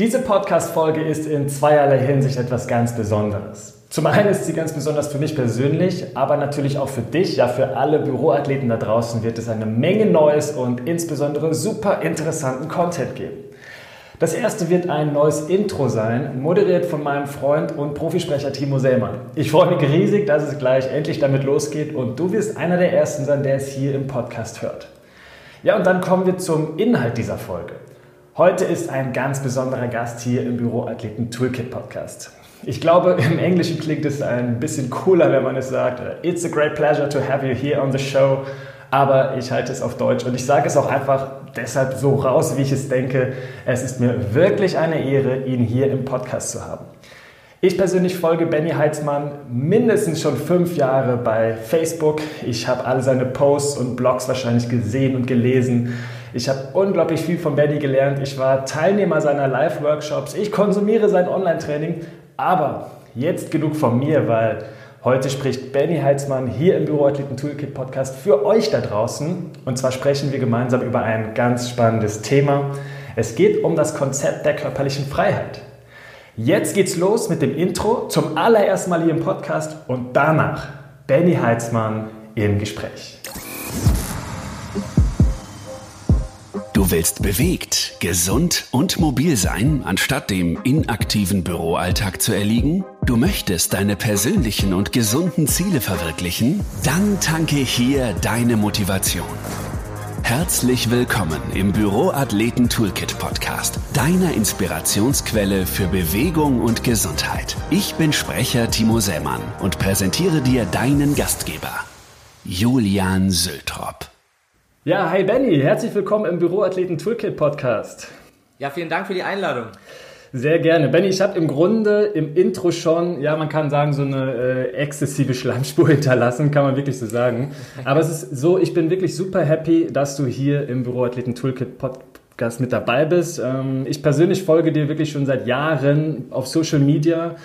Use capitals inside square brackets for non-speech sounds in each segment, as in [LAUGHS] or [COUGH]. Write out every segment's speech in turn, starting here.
Diese Podcast-Folge ist in zweierlei Hinsicht etwas ganz Besonderes. Zum einen ist sie ganz besonders für mich persönlich, aber natürlich auch für dich, ja für alle Büroathleten da draußen wird es eine Menge Neues und insbesondere super interessanten Content geben. Das erste wird ein neues Intro sein, moderiert von meinem Freund und Profisprecher Timo Sellmann. Ich freue mich riesig, dass es gleich endlich damit losgeht und du wirst einer der ersten sein, der es hier im Podcast hört. Ja, und dann kommen wir zum Inhalt dieser Folge. Heute ist ein ganz besonderer Gast hier im Büroathleten Toolkit Podcast. Ich glaube, im Englischen klingt es ein bisschen cooler, wenn man es sagt, It's a great pleasure to have you here on the show. Aber ich halte es auf Deutsch und ich sage es auch einfach deshalb so raus, wie ich es denke. Es ist mir wirklich eine Ehre, ihn hier im Podcast zu haben. Ich persönlich folge Benny Heitzmann mindestens schon fünf Jahre bei Facebook. Ich habe alle seine Posts und Blogs wahrscheinlich gesehen und gelesen. Ich habe unglaublich viel von Benny gelernt. Ich war Teilnehmer seiner Live-Workshops. Ich konsumiere sein Online-Training. Aber jetzt genug von mir, weil heute spricht Benny Heitzmann hier im Büroathleten Toolkit Podcast für euch da draußen. Und zwar sprechen wir gemeinsam über ein ganz spannendes Thema. Es geht um das Konzept der körperlichen Freiheit. Jetzt geht's los mit dem Intro zum allerersten Mal hier im Podcast und danach Benny Heitzmann im Gespräch. Du willst bewegt, gesund und mobil sein, anstatt dem inaktiven Büroalltag zu erliegen? Du möchtest deine persönlichen und gesunden Ziele verwirklichen? Dann tanke hier deine Motivation. Herzlich willkommen im Büroathleten Toolkit Podcast, deiner Inspirationsquelle für Bewegung und Gesundheit. Ich bin Sprecher Timo Sämann und präsentiere dir deinen Gastgeber, Julian Söltrop. Ja, hi Benny, herzlich willkommen im Büroathleten Toolkit Podcast. Ja, vielen Dank für die Einladung. Sehr gerne. Benny, ich habe im Grunde im Intro schon, ja, man kann sagen, so eine äh, exzessive Schleimspur [LAUGHS] hinterlassen, kann man wirklich so sagen. Aber es ist so, ich bin wirklich super happy, dass du hier im Büroathleten Toolkit Podcast mit dabei bist. Ähm, ich persönlich folge dir wirklich schon seit Jahren auf Social Media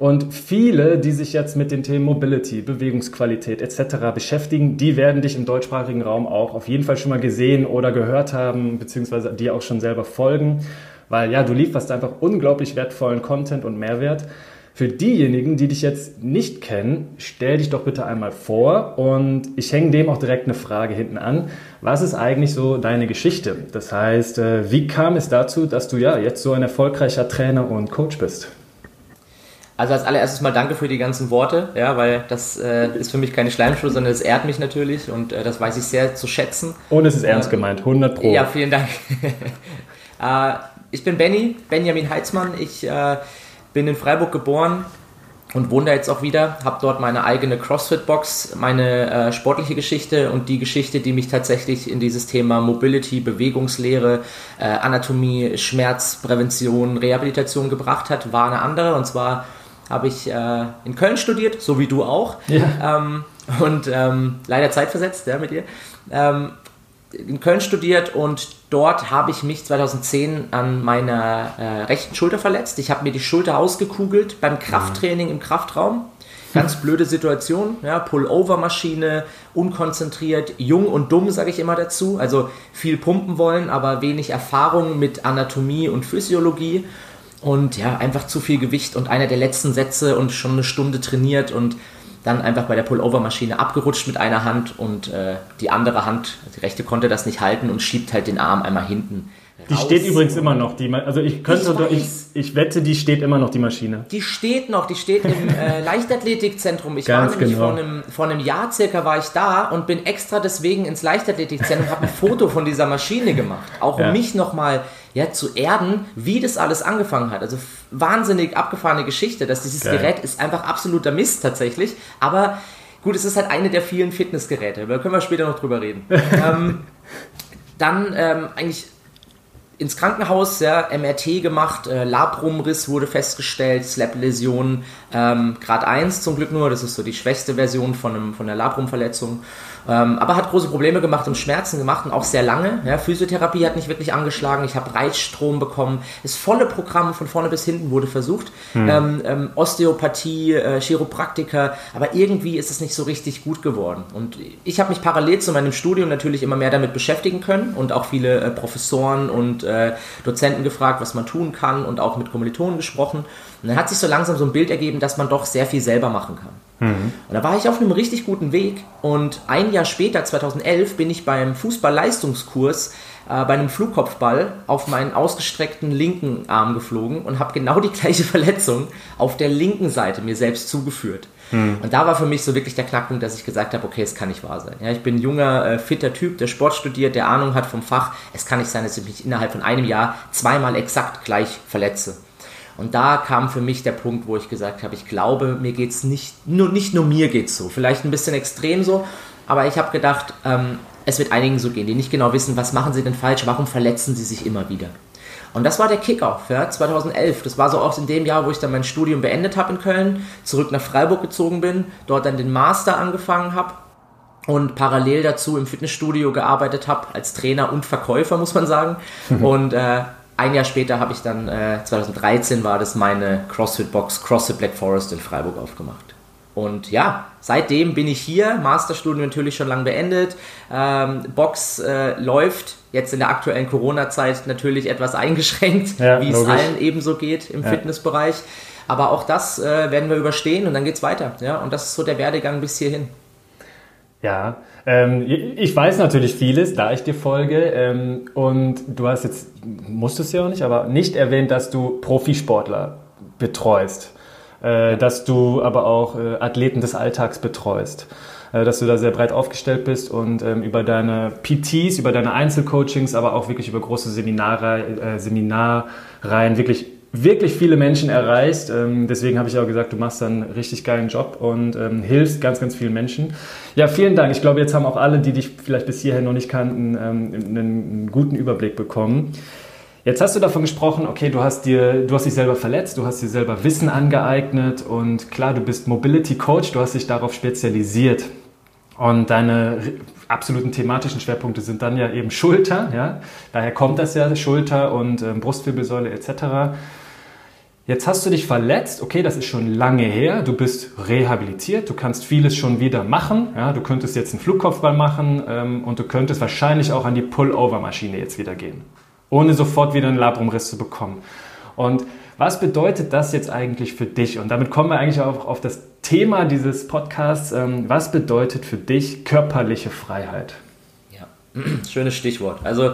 und viele, die sich jetzt mit den Themen Mobility, Bewegungsqualität etc. beschäftigen, die werden dich im deutschsprachigen Raum auch auf jeden Fall schon mal gesehen oder gehört haben, beziehungsweise dir auch schon selber folgen, weil ja, du lieferst einfach unglaublich wertvollen Content und Mehrwert. Für diejenigen, die dich jetzt nicht kennen, stell dich doch bitte einmal vor und ich hänge dem auch direkt eine Frage hinten an. Was ist eigentlich so deine Geschichte? Das heißt, äh, wie kam es dazu, dass du ja jetzt so ein erfolgreicher Trainer und Coach bist? Also als allererstes mal danke für die ganzen Worte, ja, weil das äh, ist für mich keine Schleimschule, sondern es ehrt mich natürlich und äh, das weiß ich sehr zu schätzen. Und es ist ernst äh, gemeint, 100 Pro. Ja, vielen Dank. [LAUGHS] Äh, ich bin Benny, Benjamin Heitzmann. Ich äh, bin in Freiburg geboren und wohne da jetzt auch wieder. Habe dort meine eigene CrossFit-Box, meine äh, sportliche Geschichte und die Geschichte, die mich tatsächlich in dieses Thema Mobility, Bewegungslehre, Anatomie, Schmerzprävention, Rehabilitation gebracht hat, war eine andere und zwar habe ich äh, in Köln studiert, so wie du auch. Ja. Ähm, und ähm, leider zeitversetzt ja, mit dir. Ähm, in Köln studiert und dort habe ich mich 2010 an meiner äh, rechten Schulter verletzt. Ich habe mir die Schulter ausgekugelt beim Krafttraining im Kraftraum. Ganz [LAUGHS] blöde Situation, ja, Pullover-Maschine, unkonzentriert, jung und dumm, sage ich immer dazu. Also viel pumpen wollen, aber wenig Erfahrung mit Anatomie und Physiologie und ja, einfach zu viel Gewicht und einer der letzten Sätze und schon eine Stunde trainiert und dann einfach bei der Pullover-Maschine abgerutscht mit einer Hand und äh, die andere Hand, die rechte konnte das nicht halten und schiebt halt den Arm einmal hinten die steht übrigens immer noch. Die, also ich könnte, ich, ich, ich, wette, die steht immer noch, die Maschine. Die steht noch, die steht im äh, [LAUGHS] Leichtathletikzentrum. Ich Ganz war nämlich genau. vor, einem, vor einem Jahr circa war ich da und bin extra deswegen ins Leichtathletikzentrum und habe ein Foto von dieser Maschine gemacht. Auch um ja. mich nochmal ja, zu erden, wie das alles angefangen hat. Also wahnsinnig abgefahrene Geschichte, dass dieses Geil. Gerät ist einfach absoluter Mist tatsächlich. Aber gut, es ist halt eine der vielen Fitnessgeräte. Da können wir später noch drüber reden. [LAUGHS] ähm, dann ähm, eigentlich ins Krankenhaus, ja, MRT gemacht, äh, Labrumriss wurde festgestellt, Slap-Läsion, ähm, Grad 1 zum Glück nur, das ist so die schwächste Version von, einem, von der Labrumverletzung. Ähm, aber hat große Probleme gemacht und Schmerzen gemacht und auch sehr lange. Ja, Physiotherapie hat nicht wirklich angeschlagen. Ich habe Reizstrom bekommen. Das volle Programm von vorne bis hinten wurde versucht. Hm. Ähm, ähm, Osteopathie, äh, Chiropraktiker. Aber irgendwie ist es nicht so richtig gut geworden. Und ich habe mich parallel zu meinem Studium natürlich immer mehr damit beschäftigen können und auch viele äh, Professoren und äh, Dozenten gefragt, was man tun kann und auch mit Kommilitonen gesprochen. Und dann hat sich so langsam so ein Bild ergeben, dass man doch sehr viel selber machen kann. Mhm. Und da war ich auf einem richtig guten Weg. Und ein Jahr später, 2011, bin ich beim Fußball-Leistungskurs äh, bei einem Flugkopfball auf meinen ausgestreckten linken Arm geflogen und habe genau die gleiche [LAUGHS] Verletzung auf der linken Seite mir selbst zugeführt. Mhm. Und da war für mich so wirklich der Knackpunkt, dass ich gesagt habe, okay, es kann nicht wahr sein. Ja, ich bin ein junger, äh, fitter Typ, der Sport studiert, der Ahnung hat vom Fach. Es kann nicht sein, dass ich mich innerhalb von einem Jahr zweimal exakt gleich verletze. Und da kam für mich der Punkt, wo ich gesagt habe, ich glaube, mir geht es nicht nur, nicht nur mir geht's so. Vielleicht ein bisschen extrem so, aber ich habe gedacht, ähm, es wird einigen so gehen, die nicht genau wissen, was machen sie denn falsch, warum verletzen sie sich immer wieder. Und das war der Kickoff, ja, 2011. Das war so auch in dem Jahr, wo ich dann mein Studium beendet habe in Köln, zurück nach Freiburg gezogen bin, dort dann den Master angefangen habe und parallel dazu im Fitnessstudio gearbeitet habe, als Trainer und Verkäufer, muss man sagen. [LAUGHS] und äh, ein Jahr später habe ich dann, äh, 2013 war das meine CrossFit-Box CrossFit Black Forest in Freiburg aufgemacht. Und ja, seitdem bin ich hier, Masterstudium natürlich schon lange beendet, ähm, Box äh, läuft, jetzt in der aktuellen Corona-Zeit natürlich etwas [LAUGHS] eingeschränkt, ja, wie logisch. es allen ebenso geht im ja. Fitnessbereich. Aber auch das äh, werden wir überstehen und dann geht es weiter. Ja? Und das ist so der Werdegang bis hierhin. Ja, ähm, ich weiß natürlich vieles, da ich dir folge. Ähm, und du hast jetzt, musstest ja auch nicht, aber nicht erwähnt, dass du Profisportler betreust. Äh, dass du aber auch äh, Athleten des Alltags betreust. Äh, dass du da sehr breit aufgestellt bist und ähm, über deine PTs, über deine Einzelcoachings, aber auch wirklich über große Seminare, äh, Seminarreihen wirklich wirklich viele Menschen erreichst. Ähm, deswegen habe ich auch gesagt, du machst einen richtig geilen Job und ähm, hilfst ganz, ganz vielen Menschen. Ja, vielen Dank. Ich glaube, jetzt haben auch alle, die dich vielleicht bis hierher noch nicht kannten, ähm, einen, guten Überblick bekommen. Jetzt hast du davon gesprochen, okay, du hast, dir, du hast dich selber verletzt, du hast dir selber Wissen angeeignet und klar, du bist Mobility Coach, du hast dich darauf spezialisiert. Und deine absoluten thematischen Schwerpunkte sind dann ja eben Schulter, ja? daher kommt das ja, Schulter und ähm, Brustwirbelsäule etc. Jetzt hast du dich verletzt, okay, das ist schon lange her, du bist rehabilitiert, du kannst vieles schon wieder machen, ja, du könntest jetzt einen Flugkopfball machen ähm, und du könntest wahrscheinlich auch an die Pullover-Maschine jetzt wieder gehen, ohne sofort wieder einen Labrumriss zu bekommen. Und was bedeutet das jetzt eigentlich für dich? Und damit kommen wir eigentlich auch auf das Thema dieses Podcasts. Ähm, was bedeutet für dich körperliche Freiheit? Ja, [CLEARS THROAT] schönes Stichwort. Also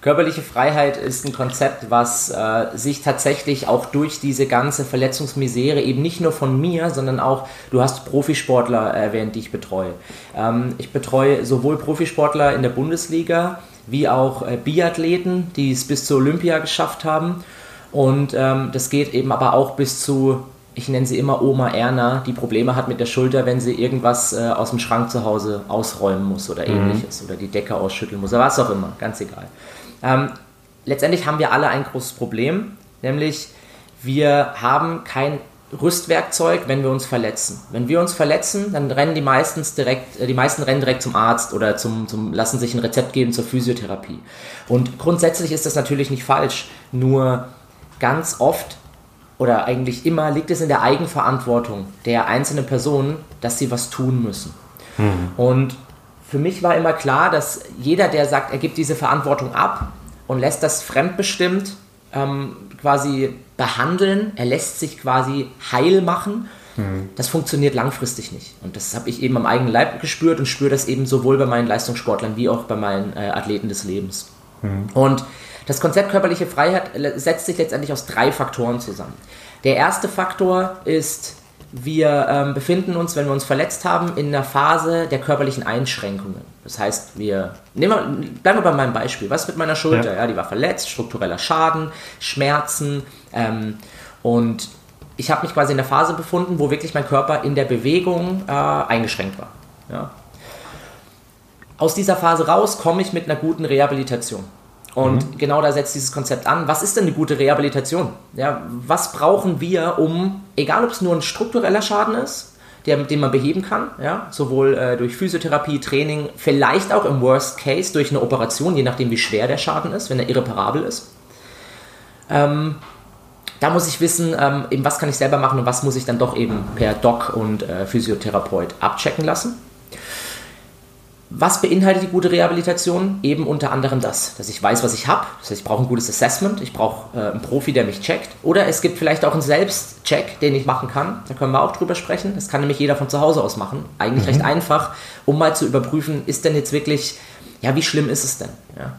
Körperliche Freiheit ist ein Konzept, was äh, sich tatsächlich auch durch diese ganze Verletzungsmisere eben nicht nur von mir, sondern auch, du hast Profisportler erwähnt, die ich betreue. Ähm, ich betreue sowohl Profisportler in der Bundesliga wie auch äh, Biathleten, die es bis zur Olympia geschafft haben. Und ähm, das geht eben aber auch bis zu, ich nenne sie immer Oma Erna, die Probleme hat mit der Schulter, wenn sie irgendwas äh, aus dem Schrank zu Hause ausräumen muss oder mhm. ähnliches oder die Decke ausschütteln muss oder was auch immer, ganz egal. Ähm, letztendlich haben wir alle ein großes Problem, nämlich wir haben kein Rüstwerkzeug, wenn wir uns verletzen. Wenn wir uns verletzen, dann rennen die meistens direkt, äh, die meisten rennen direkt zum Arzt oder zum, zum lassen sich ein Rezept geben zur Physiotherapie. Und grundsätzlich ist das natürlich nicht falsch, nur ganz oft oder eigentlich immer liegt es in der Eigenverantwortung der einzelnen Personen, dass sie was tun müssen. Mhm. Und für mich war immer klar, dass jeder, der sagt, er gibt diese Verantwortung ab und lässt das fremdbestimmt ähm, quasi behandeln, er lässt sich quasi heil machen, mhm. das funktioniert langfristig nicht. Und das habe ich eben am eigenen Leib gespürt und spüre das eben sowohl bei meinen Leistungssportlern wie auch bei meinen äh, Athleten des Lebens. Mhm. Und das Konzept körperliche Freiheit setzt sich letztendlich aus drei Faktoren zusammen. Der erste Faktor ist wir ähm, befinden uns, wenn wir uns verletzt haben, in einer Phase der körperlichen Einschränkungen. Das heißt, wir nehmen wir, bleiben wir bei meinem Beispiel. Was mit meiner Schulter? Ja, ja die war verletzt, struktureller Schaden, Schmerzen ähm, und ich habe mich quasi in der Phase befunden, wo wirklich mein Körper in der Bewegung äh, eingeschränkt war. Ja. Aus dieser Phase raus komme ich mit einer guten Rehabilitation. Und mhm. genau da setzt dieses Konzept an. Was ist denn eine gute Rehabilitation? Ja, was brauchen wir, um, egal ob es nur ein struktureller Schaden ist der, den man beheben kann, ja, sowohl äh, durch Physiotherapie, Training, vielleicht auch im Worst Case durch eine Operation, je nachdem wie schwer der Schaden ist, wenn er irreparabel ist. Ähm, da muss ich wissen, ähm, eben was kann ich selber machen und was muss ich dann doch eben per Doc und äh, Physiotherapeut abchecken lassen. Was beinhaltet die gute Rehabilitation? Eben unter anderem das, dass ich weiß, was ich habe. Das heißt, ich brauche ein gutes Assessment, ich brauche äh, einen Profi, der mich checkt. Oder es gibt vielleicht auch einen Selbstcheck, den ich machen kann. Da können wir auch drüber sprechen. Das kann nämlich jeder von zu Hause aus machen. Eigentlich mhm. recht einfach, um mal zu überprüfen, ist denn jetzt wirklich, ja, wie schlimm ist es denn? Ja.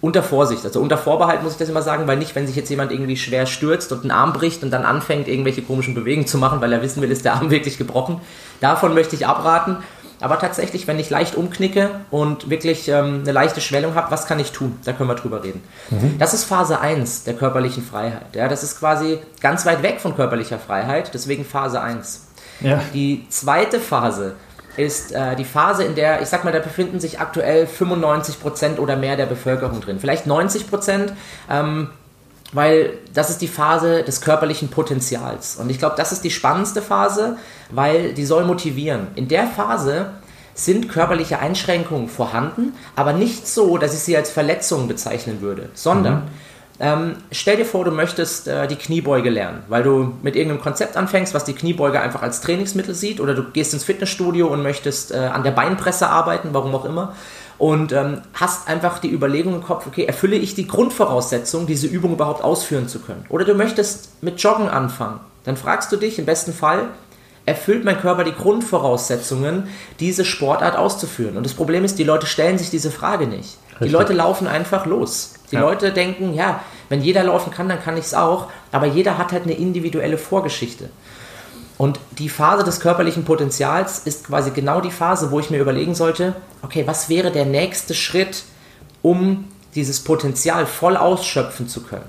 Unter Vorsicht, also unter Vorbehalt muss ich das immer sagen, weil nicht, wenn sich jetzt jemand irgendwie schwer stürzt und einen Arm bricht und dann anfängt, irgendwelche komischen Bewegungen zu machen, weil er wissen will, ist der Arm wirklich gebrochen. Davon möchte ich abraten. Aber tatsächlich, wenn ich leicht umknicke und wirklich ähm, eine leichte Schwellung habe, was kann ich tun? Da können wir drüber reden. Mhm. Das ist Phase 1 der körperlichen Freiheit. Ja, das ist quasi ganz weit weg von körperlicher Freiheit, deswegen Phase 1. Ja. Die zweite Phase ist äh, die Phase, in der, ich sag mal, da befinden sich aktuell 95% oder mehr der Bevölkerung drin. Vielleicht 90%. Ähm, weil das ist die Phase des körperlichen Potenzials. Und ich glaube, das ist die spannendste Phase, weil die soll motivieren. In der Phase sind körperliche Einschränkungen vorhanden, aber nicht so, dass ich sie als Verletzung bezeichnen würde, sondern mhm. ähm, stell dir vor, du möchtest äh, die Kniebeuge lernen, weil du mit irgendeinem Konzept anfängst, was die Kniebeuge einfach als Trainingsmittel sieht, oder du gehst ins Fitnessstudio und möchtest äh, an der Beinpresse arbeiten, warum auch immer und ähm, hast einfach die Überlegung im Kopf, okay, erfülle ich die Grundvoraussetzung, diese Übung überhaupt ausführen zu können? Oder du möchtest mit Joggen anfangen. Dann fragst du dich im besten Fall, erfüllt mein Körper die Grundvoraussetzungen, diese Sportart auszuführen? Und das Problem ist, die Leute stellen sich diese Frage nicht. Richtig. Die Leute laufen einfach los. Die ja. Leute denken, ja, wenn jeder laufen kann, dann kann ich es auch. Aber jeder hat halt eine individuelle Vorgeschichte. Und die Phase des körperlichen Potenzials ist quasi genau die Phase, wo ich mir überlegen sollte, okay, was wäre der nächste Schritt, um dieses Potenzial voll ausschöpfen zu können.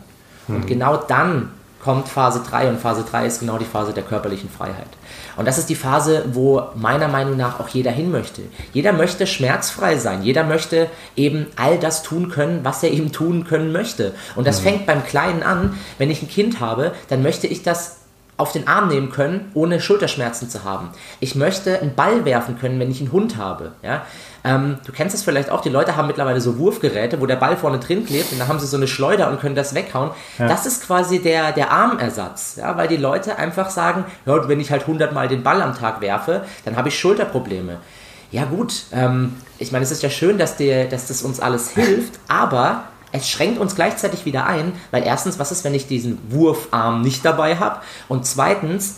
Mhm. Und genau dann kommt Phase 3 und Phase 3 ist genau die Phase der körperlichen Freiheit. Und das ist die Phase, wo meiner Meinung nach auch jeder hin möchte. Jeder möchte schmerzfrei sein. Jeder möchte eben all das tun können, was er eben tun können möchte. Und das mhm. fängt beim Kleinen an. Wenn ich ein Kind habe, dann möchte ich das auf den Arm nehmen können, ohne Schulterschmerzen zu haben. Ich möchte einen Ball werfen können, wenn ich einen Hund habe. Ja? Ähm, du kennst es vielleicht auch, die Leute haben mittlerweile so Wurfgeräte, wo der Ball vorne drin klebt und dann haben sie so eine Schleuder und können das weghauen. Ja. Das ist quasi der, der Armersatz, ja? weil die Leute einfach sagen, ja, wenn ich halt 100 Mal den Ball am Tag werfe, dann habe ich Schulterprobleme. Ja gut, ähm, ich meine, es ist ja schön, dass, dir, dass das uns alles hilft, aber es schränkt uns gleichzeitig wieder ein, weil erstens, was ist, wenn ich diesen Wurfarm nicht dabei habe? Und zweitens,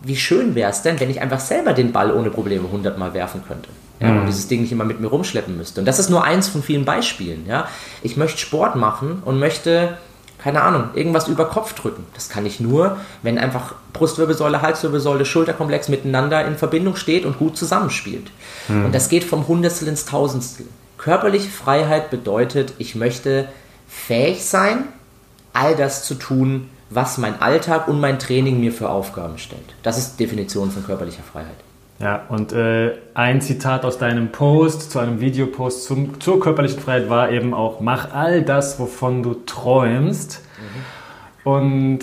wie schön wäre es denn, wenn ich einfach selber den Ball ohne Probleme hundertmal werfen könnte? Ja, mhm. Und dieses Ding nicht immer mit mir rumschleppen müsste. Und das ist nur eins von vielen Beispielen. Ja? Ich möchte Sport machen und möchte, keine Ahnung, irgendwas über Kopf drücken. Das kann ich nur, wenn einfach Brustwirbelsäule, Halswirbelsäule, Schulterkomplex miteinander in Verbindung steht und gut zusammenspielt. Mhm. Und das geht vom Hundertstel ins Tausendstel. Körperliche Freiheit bedeutet, ich möchte fähig sein, all das zu tun, was mein Alltag und mein Training mir für Aufgaben stellt. Das ist die Definition von körperlicher Freiheit. Ja, und äh, ein Zitat aus deinem Post, zu einem Videopost zum, zur körperlichen Freiheit war eben auch, mach all das, wovon du träumst. Mhm. Und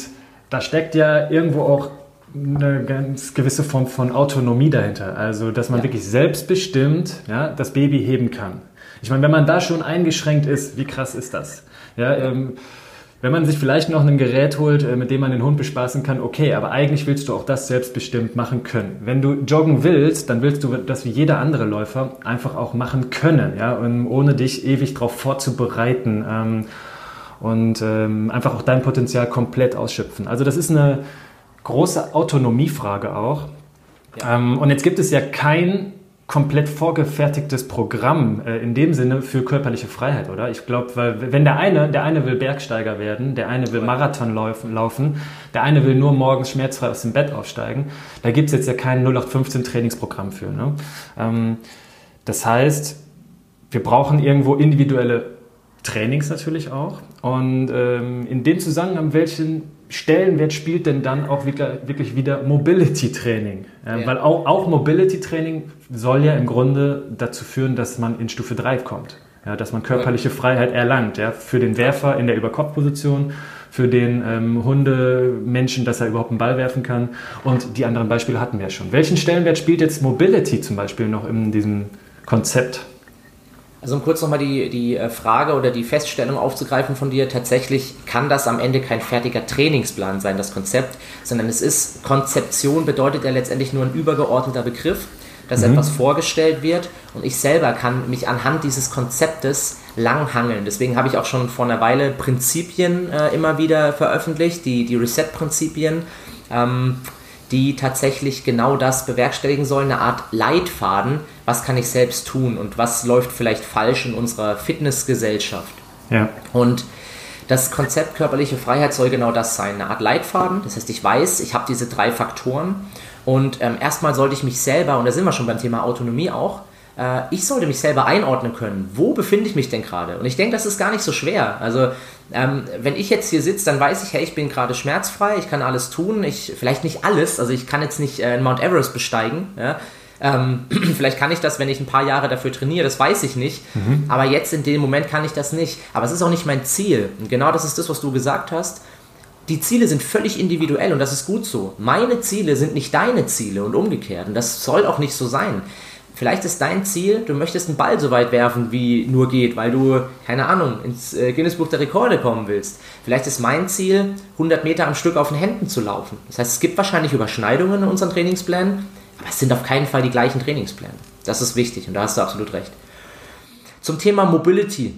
da steckt ja irgendwo auch eine ganz gewisse Form von Autonomie dahinter. Also, dass man ja. wirklich selbstbestimmt ja, das Baby heben kann. Ich meine, wenn man da schon eingeschränkt ist, wie krass ist das? Ja, ähm, wenn man sich vielleicht noch ein Gerät holt, äh, mit dem man den Hund bespaßen kann, okay, aber eigentlich willst du auch das selbstbestimmt machen können. Wenn du joggen willst, dann willst du das wie jeder andere Läufer einfach auch machen können, ja, und ohne dich ewig darauf vorzubereiten ähm, und ähm, einfach auch dein Potenzial komplett ausschöpfen. Also das ist eine große Autonomiefrage auch. Ja. Ähm, und jetzt gibt es ja kein komplett vorgefertigtes Programm äh, in dem Sinne für körperliche Freiheit, oder? Ich glaube, weil wenn der eine, der eine will Bergsteiger werden, der eine will Marathon laufen, laufen der eine will nur morgens schmerzfrei aus dem Bett aufsteigen, da gibt es jetzt ja kein 0815 Trainingsprogramm für. Ne? Ähm, das heißt, wir brauchen irgendwo individuelle Trainings natürlich auch. Und ähm, in dem Zusammenhang, welchen Stellenwert spielt denn dann auch wirklich wieder Mobility Training? Ja. Weil auch, auch Mobility Training soll ja im Grunde dazu führen, dass man in Stufe 3 kommt. Ja, dass man körperliche Freiheit erlangt. Ja, für den Werfer in der Überkopfposition, für den ähm, Hundemenschen, dass er überhaupt einen Ball werfen kann. Und die anderen Beispiele hatten wir ja schon. Welchen Stellenwert spielt jetzt Mobility zum Beispiel noch in diesem Konzept? Also um kurz nochmal die, die äh, Frage oder die Feststellung aufzugreifen von dir, tatsächlich kann das am Ende kein fertiger Trainingsplan sein, das Konzept, sondern es ist, Konzeption bedeutet ja letztendlich nur ein übergeordneter Begriff, dass mhm. etwas vorgestellt wird und ich selber kann mich anhand dieses Konzeptes langhangeln. Deswegen habe ich auch schon vor einer Weile Prinzipien äh, immer wieder veröffentlicht, die, die Reset-Prinzipien. Ähm, die tatsächlich genau das bewerkstelligen sollen, eine Art Leitfaden, was kann ich selbst tun und was läuft vielleicht falsch in unserer Fitnessgesellschaft. Ja. Und das Konzept körperliche Freiheit soll genau das sein, eine Art Leitfaden. Das heißt, ich weiß, ich habe diese drei Faktoren und ähm, erstmal sollte ich mich selber, und da sind wir schon beim Thema Autonomie auch, äh, ich sollte mich selber einordnen können. Wo befinde ich mich denn gerade? Und ich denke, das ist gar nicht so schwer. Also ähm, wenn ich jetzt hier sitze, dann weiß ich, hey, ich bin gerade schmerzfrei, ich kann alles tun, ich vielleicht nicht alles, also ich kann jetzt nicht äh, Mount Everest besteigen, ja? Ähm, [CLEARS THROAT] vielleicht kann ich das, wenn ich ein paar Jahre dafür trainiere, das weiß ich nicht. Mhm. Aber jetzt in dem Moment kann ich das nicht. Aber es ist auch nicht mein Ziel. Und genau das ist das, was du gesagt hast. Die Ziele sind völlig individuell und das ist gut so. Meine Ziele sind nicht deine Ziele und umgekehrt. Und das soll auch nicht so sein. Vielleicht ist dein Ziel, du möchtest einen Ball so weit werfen, wie nur geht, weil du, keine Ahnung, ins äh, Guinness Buch der Rekorde kommen willst. Vielleicht ist mein Ziel, 100 Meter am Stück auf den Händen zu laufen. Das heißt, es gibt wahrscheinlich Überschneidungen in unseren Trainingsplänen, aber es sind auf keinen Fall die gleichen Trainingspläne. Das ist wichtig und da hast du absolut recht. Zum Thema Mobility.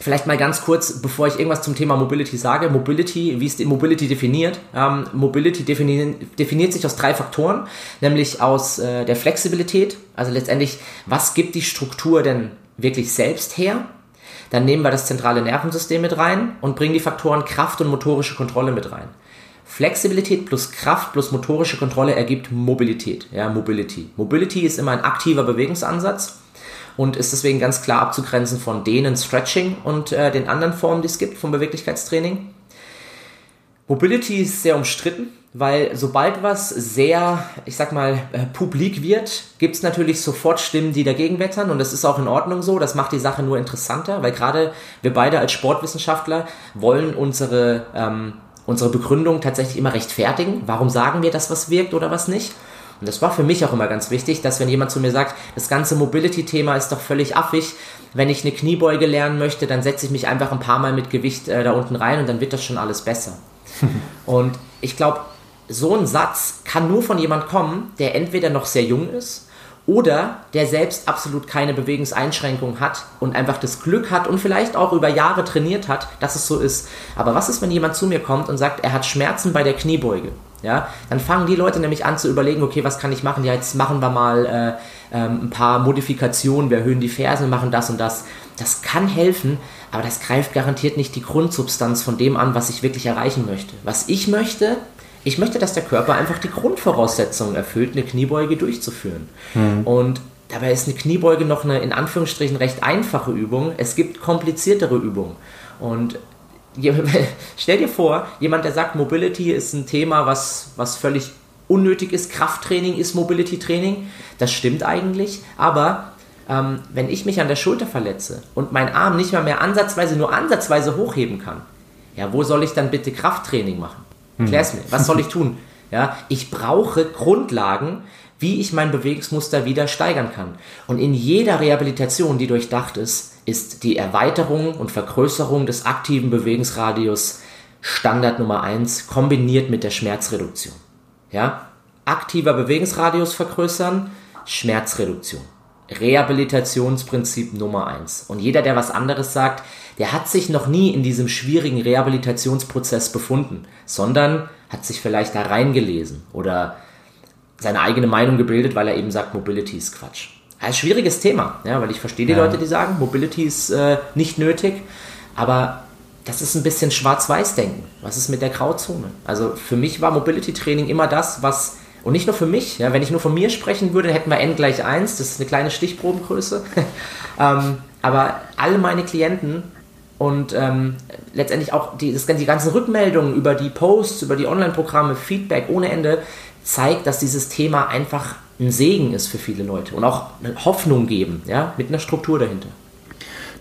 Vielleicht mal ganz kurz, bevor ich irgendwas zum Thema Mobility sage. Mobility, wie ist die Mobility definiert? Ähm, Mobility defini definiert sich aus drei Faktoren, nämlich aus äh, der Flexibilität, also letztendlich, was gibt die Struktur denn wirklich selbst her? Dann nehmen wir das zentrale Nervensystem mit rein und bringen die Faktoren Kraft und motorische Kontrolle mit rein. Flexibilität plus Kraft plus motorische Kontrolle ergibt Mobilität, ja, Mobility. Mobility ist immer ein aktiver Bewegungsansatz und ist deswegen ganz klar abzugrenzen von denen Stretching und äh, den anderen Formen, die es gibt vom Beweglichkeitstraining. Mobility ist sehr umstritten, weil sobald was sehr, ich sag mal, äh, publik wird, gibt es natürlich sofort Stimmen, die dagegen wettern und das ist auch in Ordnung so. Das macht die Sache nur interessanter, weil gerade wir beide als Sportwissenschaftler wollen unsere, ähm, unsere Begründung tatsächlich immer rechtfertigen. Warum sagen wir, dass was wirkt oder was nicht? Und das war für mich auch immer ganz wichtig, dass wenn jemand zu mir sagt, das ganze Mobility-Thema ist doch völlig affig, wenn ich eine Kniebeuge lernen möchte, dann setze ich mich einfach ein paar Mal mit Gewicht äh, da unten rein und dann wird das schon alles besser. [LAUGHS] und ich glaube, so ein Satz kann nur von jemand kommen, der entweder noch sehr jung ist oder der selbst absolut keine Bewegungseinschränkung hat und einfach das Glück hat und vielleicht auch über Jahre trainiert hat, dass es so ist. Aber was ist, wenn jemand zu mir kommt und sagt, er hat Schmerzen bei der Kniebeuge? Ja, dann fangen die Leute nämlich an zu überlegen, okay, was kann ich machen? Ja, jetzt machen wir mal äh, ähm, ein paar Modifikationen, wir erhöhen die Fersen, machen das und das. Das kann helfen, aber das greift garantiert nicht die Grundsubstanz von dem an, was ich wirklich erreichen möchte. Was ich möchte, ich möchte, dass der Körper einfach die Grundvoraussetzungen erfüllt, eine Kniebeuge durchzuführen. Mhm. Und dabei ist eine Kniebeuge noch eine in Anführungsstrichen recht einfache Übung. Es gibt kompliziertere Übungen. Und [LAUGHS] stell dir vor, jemand, der sagt, Mobility ist ein Thema, was, was völlig unnötig ist, Krafttraining ist Mobility-Training, das stimmt eigentlich, aber ähm, wenn ich mich an der Schulter verletze und mein Arm nicht mal mehr ansatzweise, nur ansatzweise hochheben kann, ja, wo soll ich dann bitte Krafttraining machen? Hm. Erklär's mir, was soll ich tun? [LAUGHS] Ja, ich brauche Grundlagen, wie ich mein Bewegungsmuster wieder steigern kann. Und in jeder Rehabilitation, die durchdacht ist, ist die Erweiterung und Vergrößerung des aktiven Bewegungsradius Standard Nummer 1 kombiniert mit der Schmerzreduktion. Ja? Aktiver Bewegungsradius vergrößern, Schmerzreduktion. Rehabilitationsprinzip Nummer 1. Und jeder, der was anderes sagt, der hat sich noch nie in diesem schwierigen Rehabilitationsprozess befunden, sondern hat sich vielleicht da reingelesen oder seine eigene Meinung gebildet, weil er eben sagt, Mobility ist Quatsch. Ein schwieriges Thema, ja, weil ich verstehe die ja. Leute, die sagen, Mobility ist äh, nicht nötig, aber das ist ein bisschen Schwarz-Weiß-Denken. Was ist mit der Grauzone? Also für mich war Mobility-Training immer das, was, und nicht nur für mich, ja, wenn ich nur von mir sprechen würde, hätten wir n gleich 1, das ist eine kleine Stichprobengröße. [LAUGHS] ähm, aber alle meine Klienten und ähm, letztendlich auch die, das, die ganzen Rückmeldungen über die Posts, über die Online-Programme, Feedback ohne Ende, zeigt, dass dieses Thema einfach ein Segen ist für viele Leute und auch eine Hoffnung geben, ja, mit einer Struktur dahinter.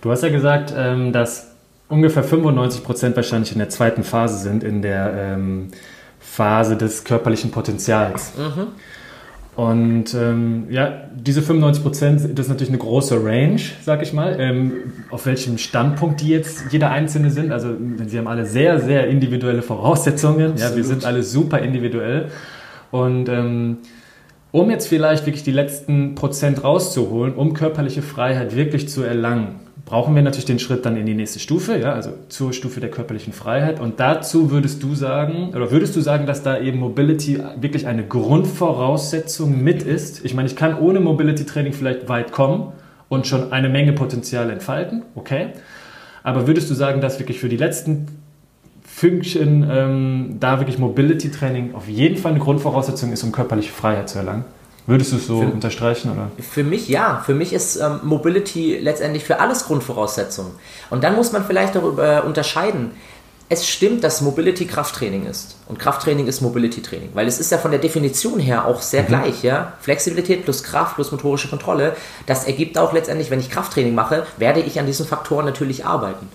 Du hast ja gesagt, ähm, dass ungefähr 95 Prozent wahrscheinlich in der zweiten Phase sind, in der ähm, Phase des körperlichen Potenzials. Mhm. Und ähm, ja, diese 95 Prozent, das ist natürlich eine große Range, sag ich mal, ähm, auf welchem Standpunkt die jetzt jeder Einzelne sind. Also sie haben alle sehr, sehr individuelle Voraussetzungen. Absolut. Ja, wir sind alle super individuell. Und ähm, um jetzt vielleicht wirklich die letzten Prozent rauszuholen, um körperliche Freiheit wirklich zu erlangen, brauchen wir natürlich den Schritt dann in die nächste Stufe, ja, also zur Stufe der körperlichen Freiheit. Und dazu würdest du sagen, oder würdest du sagen, dass da eben Mobility wirklich eine Grundvoraussetzung mit ist? Ich meine, ich kann ohne Mobility Training vielleicht weit kommen und schon eine Menge Potenzial entfalten, okay. Aber würdest du sagen, dass wirklich für die letzten Fünkchen ähm, da wirklich Mobility Training auf jeden Fall eine Grundvoraussetzung ist, um körperliche Freiheit zu erlangen? Würdest du es so für, unterstreichen? Oder? Für mich ja. Für mich ist ähm, Mobility letztendlich für alles Grundvoraussetzung. Und dann muss man vielleicht darüber unterscheiden. Es stimmt, dass Mobility Krafttraining ist. Und Krafttraining ist Mobility Training. Weil es ist ja von der Definition her auch sehr mhm. gleich. Ja? Flexibilität plus Kraft plus motorische Kontrolle. Das ergibt auch letztendlich, wenn ich Krafttraining mache, werde ich an diesen Faktoren natürlich arbeiten.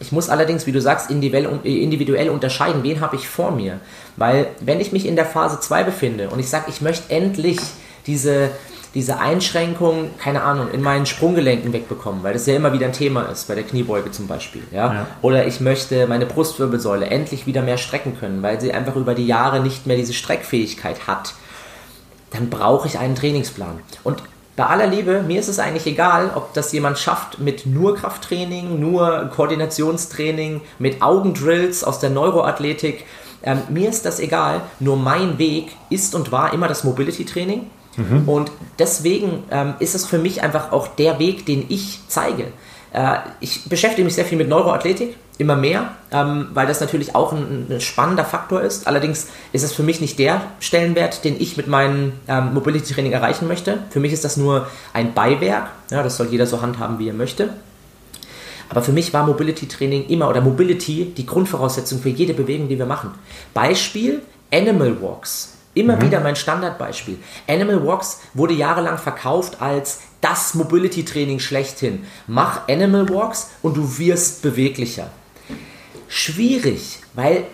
Ich muss allerdings, wie du sagst, individuell unterscheiden, wen habe ich vor mir. Weil wenn ich mich in der Phase 2 befinde und ich sage, ich möchte endlich diese, diese Einschränkung, keine Ahnung, in meinen Sprunggelenken wegbekommen, weil das ja immer wieder ein Thema ist, bei der Kniebeuge zum Beispiel. Ja? ja? Oder ich möchte meine Brustwirbelsäule endlich wieder mehr strecken können, weil sie einfach über die Jahre nicht mehr diese Streckfähigkeit hat. Dann brauche ich einen Trainingsplan. Und bei aller Liebe, mir ist es eigentlich egal, ob das jemand schafft mit nur Krafttraining, nur Koordinationstraining, mit Augendrills aus der Neuroathletik. Ähm, mir ist das egal, nur mein Weg ist und war immer das Mobility-Training Mhm. Und deswegen ähm, ist es für mich einfach auch der Weg, den ich zeige. Äh, ich beschäftige mich sehr viel mit Neuroathletik, immer mehr, ähm, weil das natürlich auch ein, ein, spannender Faktor ist. Allerdings ist es für mich nicht der Stellenwert, den ich mit meinem ähm, Mobility Training erreichen möchte. Für mich ist das nur ein Beiwerk. Ja, das soll jeder so handhaben, wie er möchte. Aber für mich war Mobility Training immer oder Mobility die Grundvoraussetzung für jede Bewegung, die wir machen. Beispiel Animal Walks. Immer mhm. wieder mein Standardbeispiel. Animal Walks wurde jahrelang verkauft als das Mobility-Training schlechthin. Mach Animal Walks und du wirst beweglicher. Schwierig, weil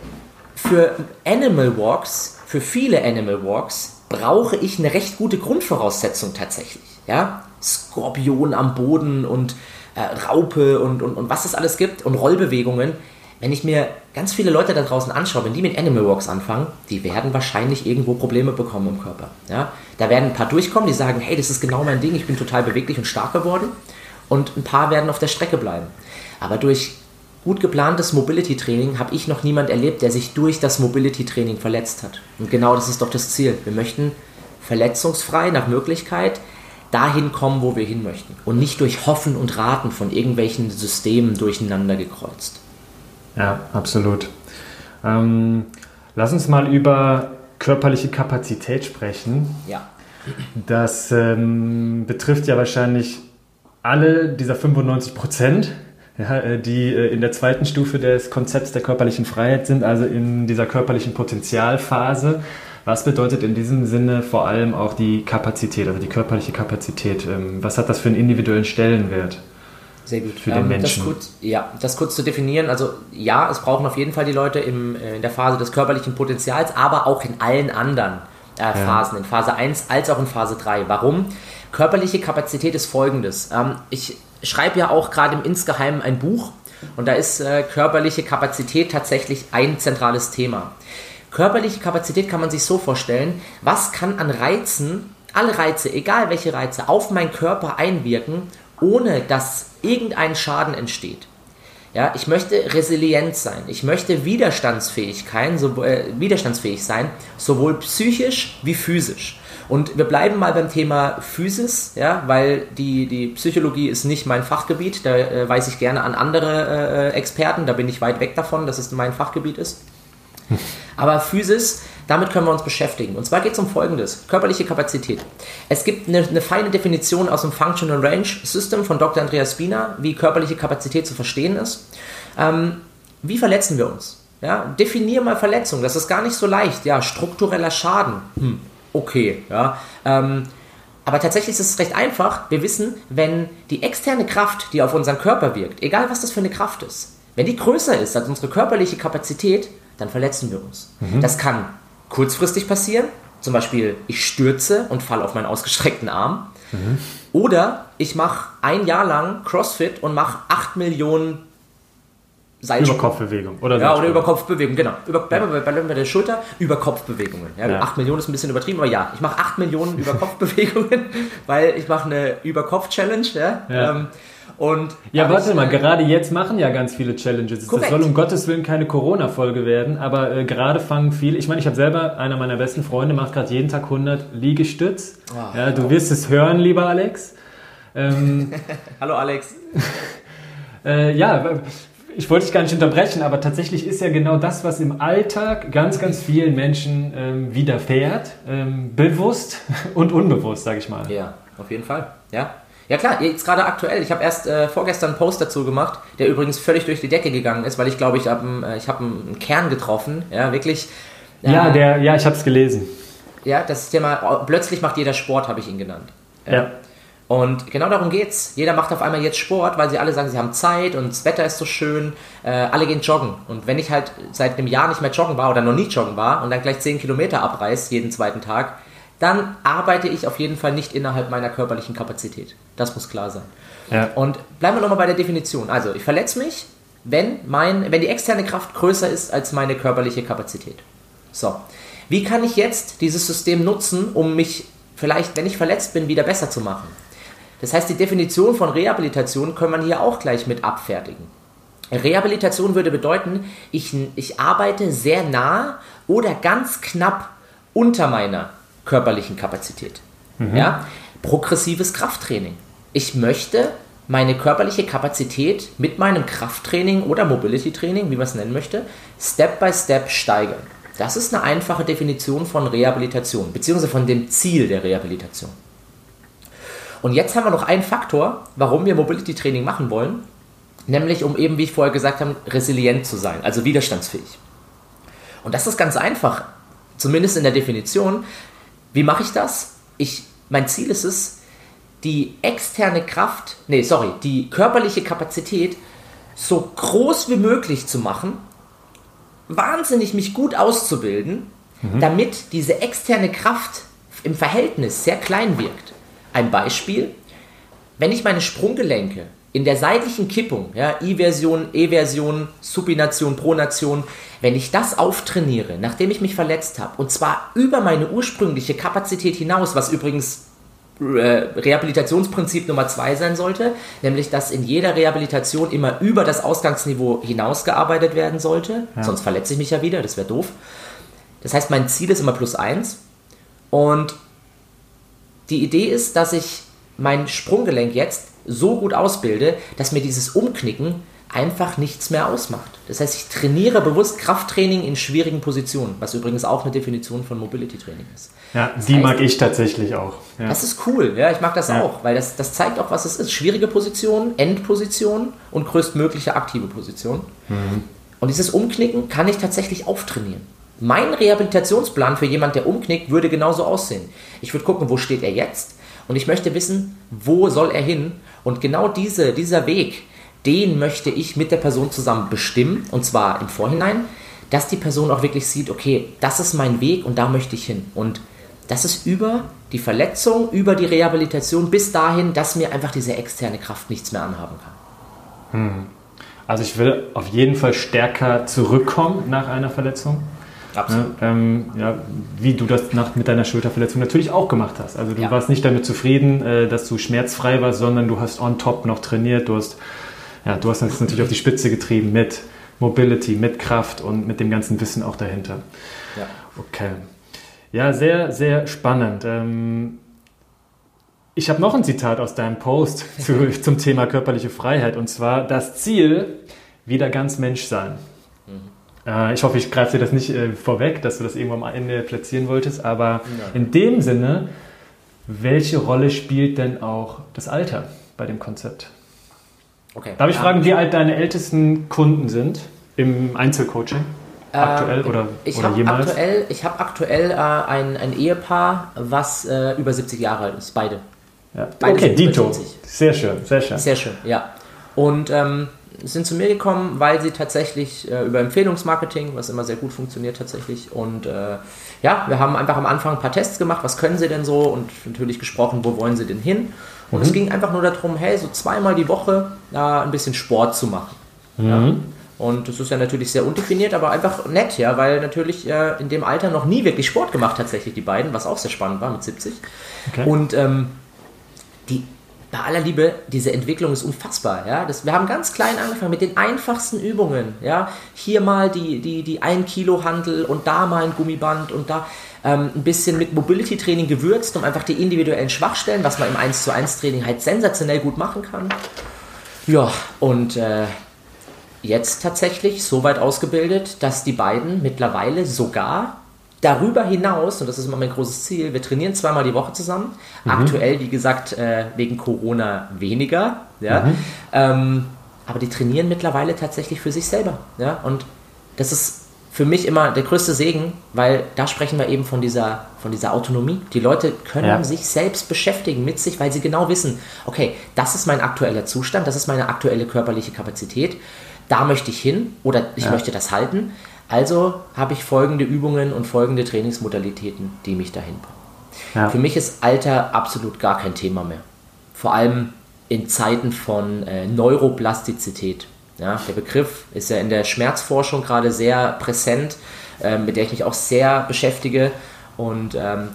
für Animal Walks, für viele Animal Walks, brauche ich eine recht gute Grundvoraussetzung tatsächlich. Ja? Skorpion am Boden und äh, Raupe und, und, und was es alles gibt und Rollbewegungen wenn ich mir ganz viele Leute da draußen anschaue, wenn die mit Animal Walks anfangen, die werden wahrscheinlich irgendwo Probleme bekommen im Körper. Ja? Da werden ein paar durchkommen, die sagen, hey, das ist genau mein Ding, ich bin total beweglich und stark geworden. Und ein paar werden auf der Strecke bleiben. Aber durch gut geplantes Mobility-Training habe ich noch niemand erlebt, der sich durch das Mobility-Training verletzt hat. Und genau das ist doch das Ziel. Wir möchten verletzungsfrei nach Möglichkeit dahin kommen, wo wir hin möchten. Und nicht durch Hoffen und Raten von irgendwelchen Systemen durcheinander gekreuzt. Ja, absolut. Ähm, lass uns mal über körperliche Kapazität sprechen. Ja. Das ähm, betrifft ja wahrscheinlich alle dieser 95 Prozent, ja, äh, die äh, in der zweiten Stufe des Konzepts der körperlichen Freiheit sind, also in dieser körperlichen Potenzialphase. Was bedeutet in diesem Sinne vor allem auch die Kapazität, also die körperliche Kapazität? Ähm, was hat das für einen individuellen Stellenwert? Sehr gut. Für den ähm, Menschen. Das kurz, ja, das kurz zu definieren. Also ja, es brauchen auf jeden Fall die Leute im, äh, in der Phase des körperlichen Potenzials, aber auch in allen anderen äh, ja. Phasen, in Phase 1 als auch in Phase 3. Warum? Körperliche Kapazität ist folgendes. Ähm, ich schreibe ja auch gerade im Insgeheimen ein Buch und da ist äh, körperliche Kapazität tatsächlich ein zentrales Thema. Körperliche Kapazität kann man sich so vorstellen, was kann an Reizen, alle Reize, egal welche Reize, auf meinen Körper einwirken, ohne dass irgendein Schaden entsteht. Ja, ich möchte resilient sein, ich möchte Widerstandsfähigkeit, so, äh, widerstandsfähig sein, sowohl psychisch wie physisch. Und wir bleiben mal beim Thema Physis, ja, weil die, die Psychologie ist nicht mein Fachgebiet, da äh, weise ich gerne an andere äh, Experten, da bin ich weit weg davon, dass es mein Fachgebiet ist. [LAUGHS] Aber Physis damit können wir uns beschäftigen. Und zwar geht es um Folgendes: körperliche Kapazität. Es gibt eine, eine, feine Definition aus dem Functional Range System von Dr. Andreas Spina, wie körperliche Kapazität zu verstehen ist. Ähm, wie verletzen wir uns? Ja, definier mal Verletzung. Das ist gar nicht so leicht. Ja, struktureller Schaden. Hm, okay. Ja. Ähm, aber tatsächlich ist es recht einfach. Wir wissen, wenn die externe Kraft, die auf unseren Körper wirkt, egal was das für eine Kraft ist, Wenn die größer ist als unsere körperliche Kapazität, dann verletzen wir uns. Das kann kurzfristig passieren, zum Beispiel ich stürze und falle auf meinen ausgestreckten Arm. Oder ich mache ein Jahr lang CrossFit und mache 8 Millionen Seilsprung. Überkopfbewegung. Oder Ja, oder Seilsprung. über Kopfbewegung, genau. Über, bleiben wir bei, bleiben wir bei der Schulter, über Kopfbewegungen. Ja, Ja. 8 Millionen ist ein bisschen übertrieben, aber ja, ich mache 8 Millionen über Kopfbewegungen, [LAUGHS] weil ich mache eine Über-Kopf-Challenge. Ja? Ja. Ähm, und Ja, warte mal, äh, gerade jetzt machen ja ganz viele Challenges. Das Korrekt. soll um Gottes Willen keine Corona-Folge werden, aber äh, gerade fangen viele, ich meine, ich habe selber, einer meiner besten Freunde macht gerade jeden Tag 100 Liegestütz. Ah. ja, du wirst es hören, lieber Alex. Ähm, [LAUGHS] Hallo Alex. [LAUGHS] äh, ja, ich wollte dich gar nicht unterbrechen, aber tatsächlich ist ja genau das, was im Alltag ganz, ganz vielen Menschen ähm, widerfährt, ähm, bewusst [LAUGHS] und unbewusst, sage ich mal. Ja, auf jeden Fall. Ja. Ja klar, jetzt gerade aktuell. Ich habe erst äh, vorgestern einen Post dazu gemacht, der übrigens völlig durch die Decke gegangen ist, weil ich glaube, ich habe äh, ich hab einen Kern getroffen. Ja, wirklich. Ja, Äh, der, ja, ich habe es gelesen. ja, das Thema, oh, plötzlich macht jeder Sport, habe ich ihn genannt. Ja. Und genau darum geht's. Jeder macht auf einmal jetzt Sport, weil sie alle sagen, sie haben Zeit und das Wetter ist so schön. Äh, alle gehen joggen. Und wenn ich halt seit einem Jahr nicht mehr joggen war oder noch nie joggen war und dann gleich 10 Kilometer abreiß jeden zweiten Tag, dann arbeite ich auf jeden Fall nicht innerhalb meiner körperlichen Kapazität. Das muss klar sein. Ja. Und bleiben wir nochmal bei der Definition. Also, ich verletze mich, wenn, mein, wenn die externe Kraft größer ist als meine körperliche Kapazität. So. Wie kann ich jetzt dieses System nutzen, um mich vielleicht, wenn ich verletzt bin, wieder besser zu machen? Das heißt, die Definition von Rehabilitation können wir hier auch gleich mit abfertigen. Rehabilitation würde bedeuten, ich, ich arbeite sehr nah oder ganz knapp unter meiner körperlichen Kapazität. Ja? Progressives Krafttraining. Ich möchte meine körperliche Kapazität mit meinem Krafttraining oder Mobility Training, wie man es nennen möchte, Step by Step steigern. Das ist eine einfache Definition von Rehabilitation, beziehungsweise von dem Ziel der Rehabilitation. Und jetzt haben wir noch einen Faktor, warum wir Mobility Training machen wollen, nämlich um eben, wie ich vorher gesagt habe, resilient zu sein, also widerstandsfähig. Und das ist ganz einfach, zumindest in der Definition. Wie mache ich das? Ich, mein Ziel ist es, die externe Kraft, nee, sorry, die körperliche Kapazität so groß wie möglich zu machen, wahnsinnig mich gut auszubilden, damit diese externe Kraft im Verhältnis sehr klein wirkt. Ein Beispiel, wenn ich meine Sprunggelenke in der seitlichen Kippung, ja, I-Version, E-Version, Supination, Pronation, wenn ich das auftrainiere, nachdem ich mich verletzt habe, und zwar über meine ursprüngliche Kapazität hinaus, was übrigens äh, Rehabilitationsprinzip Nummer zwei sein sollte, nämlich dass in jeder Rehabilitation immer über das Ausgangsniveau hinausgearbeitet werden sollte, sonst verletze ich mich ja wieder, das wäre doof. Das heißt, mein Ziel ist immer plus eins und die Idee ist, dass ich mein Sprunggelenk jetzt so gut ausbilde, dass mir dieses Umknicken einfach nichts mehr ausmacht. Das heißt, ich trainiere bewusst Krafttraining in schwierigen Positionen, was übrigens auch eine Definition von Mobility Training ist. Ja, Das die heißt- mag ich tatsächlich auch. Ja. Das ist cool, ja, ich mag das Ja. auch, weil das, das zeigt auch, was es ist. Schwierige Position, Endposition und größtmögliche aktive Position. Und dieses Umknicken kann ich tatsächlich auftrainieren. Mein Rehabilitationsplan für jemand, der umknickt, würde genauso aussehen. Ich würde gucken, wo steht er jetzt und ich möchte wissen, wo soll er hin und genau diese, dieser Weg, den möchte ich mit der Person zusammen bestimmen und zwar im Vorhinein, dass die Person auch wirklich sieht, okay, das ist mein Weg und da möchte ich hin. Und das ist über die Verletzung, über die Rehabilitation bis dahin, dass mir einfach diese externe Kraft nichts mehr anhaben kann. Also ich will auf jeden Fall stärker zurückkommen nach einer Verletzung. Absolut. Ja, ähm, ja, wie du das nach, mit deiner Schulterverletzung natürlich auch gemacht hast. Also du Ja. warst nicht damit zufrieden, äh, dass du schmerzfrei warst, sondern du hast on top noch trainiert. Du hast, ja, du hast das natürlich auf die Spitze getrieben mit Mobility, mit Kraft und mit dem ganzen Wissen auch dahinter. Ja. Okay. Ja, sehr, sehr spannend. Ähm, ich habe noch ein Zitat aus deinem Post zu, [LAUGHS] zum Thema körperliche Freiheit und zwar das Ziel, wieder ganz Mensch sein. Äh, ich hoffe, ich greife dir das nicht äh, vorweg, dass du das irgendwo am Ende platzieren wolltest, aber in dem Sinne, welche Rolle spielt denn auch das Alter bei dem Konzept? Okay. Darf ich Ja. fragen, wie alt deine ältesten Kunden sind im Einzelcoaching? Aktuell Ähm, oder, ich oder habe jemals? aktuell, ich hab aktuell äh, ein, ein Ehepaar, was äh, über 70 Jahre alt ist, beide. Ja. Beide Okay, Dito. 70. Sehr schön, sehr schön. Sehr schön, ja. Und ähm, sind zu mir gekommen, weil sie tatsächlich äh, über Empfehlungsmarketing, was immer sehr gut funktioniert tatsächlich, und äh, ja, wir haben einfach am Anfang ein paar Tests gemacht, was können sie denn so und natürlich gesprochen, wo wollen sie denn hin. Und mhm. es ging einfach nur darum, hey, so zweimal die Woche äh, ein bisschen Sport zu machen. Mhm. Ja. Und das ist ja natürlich sehr undefiniert, aber einfach nett, ja, weil natürlich äh, in dem Alter noch nie wirklich Sport gemacht tatsächlich die beiden, was auch sehr spannend war mit 70. Okay. Und ähm, die bei aller Liebe, diese Entwicklung ist unfassbar. Ja? Das, wir haben ganz klein angefangen mit den einfachsten Übungen. Ja? Hier mal die, die, die 1 Kilo Handel und da mal ein Gummiband und da ähm, ein bisschen mit Mobility Training gewürzt, um einfach die individuellen Schwachstellen, was man im 1 zu 1 Training halt sensationell gut machen kann. Ja, und äh, jetzt tatsächlich so weit ausgebildet, dass die beiden mittlerweile sogar Darüber hinaus, und das ist immer mein großes Ziel, wir trainieren zweimal die Woche zusammen. Mhm. Aktuell, wie gesagt, äh, wegen Corona weniger. Ja? Mhm. Ähm, aber die trainieren mittlerweile tatsächlich für sich selber. Ja? Und das ist für mich immer der größte Segen, weil da sprechen wir eben von dieser, von dieser Autonomie. Die Leute können ja. sich selbst beschäftigen mit sich, weil sie genau wissen, okay, das ist mein aktueller Zustand, das ist meine aktuelle körperliche Kapazität, da möchte ich hin oder ich ja. möchte das halten. Also habe ich folgende Übungen und folgende Trainingsmodalitäten, die mich dahin bringen. Ja. Für mich ist Alter absolut gar kein Thema mehr. Vor allem in Zeiten von äh, Neuroplastizität. Ja, der Begriff ist ja in der Schmerzforschung gerade sehr präsent, äh, mit der ich mich auch sehr beschäftige. Und ähm,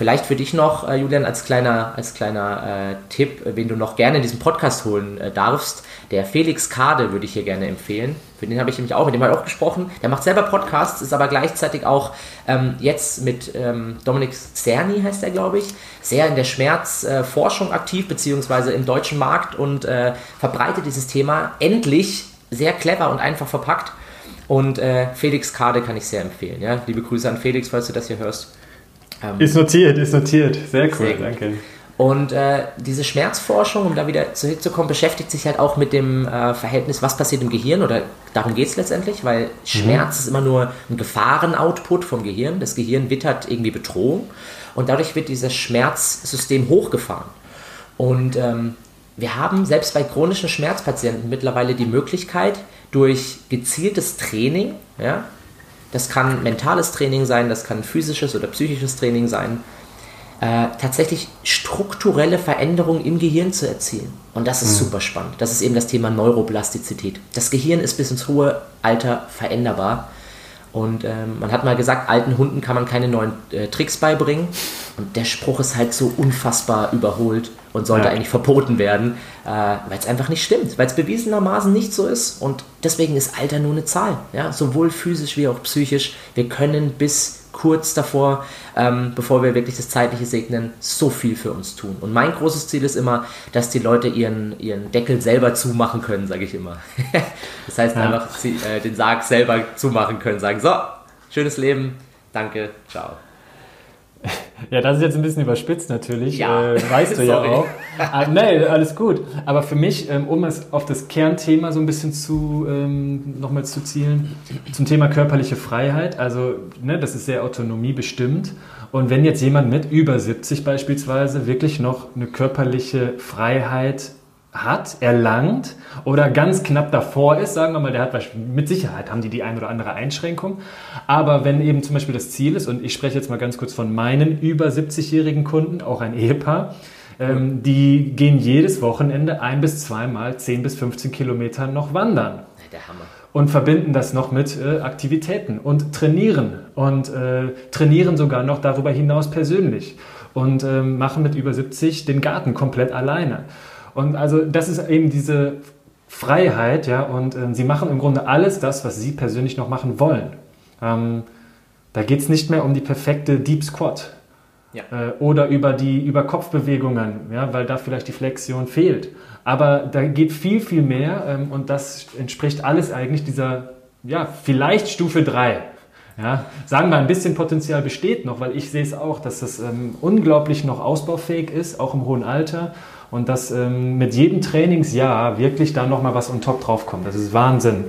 Vielleicht für dich noch, äh, Julian, als kleiner, als kleiner äh, Tipp, wen du noch gerne in diesen Podcast holen äh, darfst. Der Felix Kade würde ich hier gerne empfehlen. Für den habe ich nämlich auch, mit dem habe ich auch gesprochen. Der macht selber Podcasts, ist aber gleichzeitig auch ähm, jetzt mit ähm, Dominik Cerny, heißt er, glaube ich, sehr in der Schmerzforschung aktiv, beziehungsweise im deutschen Markt und äh, verbreitet dieses Thema endlich sehr clever und einfach verpackt. Und äh, Felix Kade kann ich sehr empfehlen. Ja? Liebe Grüße an Felix, falls du das hier hörst. Ähm, ist notiert, ist notiert. Sehr cool, sehr danke. Und äh, diese Schmerzforschung, um da wieder zurückzukommen, beschäftigt sich halt auch mit dem äh, Verhältnis, was passiert im Gehirn oder darum geht es letztendlich, weil mhm. Schmerz mhm. ist immer nur ein Gefahren-Output vom Gehirn. Das Gehirn wittert irgendwie Bedrohung und dadurch wird dieses Schmerzsystem hochgefahren. Und ähm, wir haben selbst bei chronischen Schmerzpatienten mittlerweile die Möglichkeit, durch gezieltes Training, ja, das kann mentales Training sein, das kann physisches oder psychisches Training sein. Äh, tatsächlich strukturelle Veränderungen im Gehirn zu erzielen. Und das ist mhm. super spannend. Das ist eben das Thema Neuroplastizität. Das Gehirn ist bis ins hohe Alter veränderbar. Und ähm, man hat mal gesagt, alten Hunden kann man keine neuen äh, Tricks beibringen. Und der Spruch ist halt so unfassbar überholt und sollte ja. eigentlich verboten werden, äh, weil es einfach nicht stimmt, weil es bewiesenermaßen nicht so ist. Und deswegen ist Alter nur eine Zahl, ja? sowohl physisch wie auch psychisch. Wir können bis kurz davor, ähm, bevor wir wirklich das Zeitliche segnen, so viel für uns tun. Und mein großes Ziel ist immer, dass die Leute ihren, ihren Deckel selber zumachen können, sage ich immer. [LAUGHS] das heißt ja. einfach, sie, äh, den Sarg selber zumachen können, sagen, so, schönes Leben, danke, ciao. Ja, das ist jetzt ein bisschen überspitzt natürlich, ja. äh, weißt du ja auch. Ah, nee, alles gut. Aber für mich, ähm, um es auf das Kernthema so ein bisschen zu ähm, nochmal zu zielen, zum Thema körperliche Freiheit, also ne, das ist sehr autonomiebestimmt. Und wenn jetzt jemand mit über 70 beispielsweise wirklich noch eine körperliche Freiheit hat, erlangt oder ganz knapp davor ist, sagen wir mal, der hat mit Sicherheit haben die die ein oder andere Einschränkung. Aber wenn eben zum Beispiel das Ziel ist, und ich spreche jetzt mal ganz kurz von meinen über 70-jährigen Kunden, auch ein Ehepaar, ähm, die gehen jedes Wochenende ein bis zweimal 10 bis 15 Kilometer noch wandern. Der Hammer. Und verbinden das noch mit äh, Aktivitäten und trainieren und äh, trainieren sogar noch darüber hinaus persönlich und äh, machen mit über 70 den Garten komplett alleine. Und also das ist eben diese Freiheit, ja, und äh, sie machen im Grunde alles das, was sie persönlich noch machen wollen. Ähm, da geht es nicht mehr um die perfekte Deep Squat ja. äh, oder über die über Kopfbewegungen, ja, weil da vielleicht die Flexion fehlt. Aber da geht viel, viel mehr ähm, und das entspricht alles eigentlich dieser, ja, vielleicht Stufe 3. Ja, sagen wir, ein bisschen Potenzial besteht noch, weil ich sehe es auch, dass es ähm, unglaublich noch ausbaufähig ist, auch im hohen Alter und dass ähm, mit jedem Trainingsjahr wirklich da nochmal was on top draufkommt. Das ist Wahnsinn,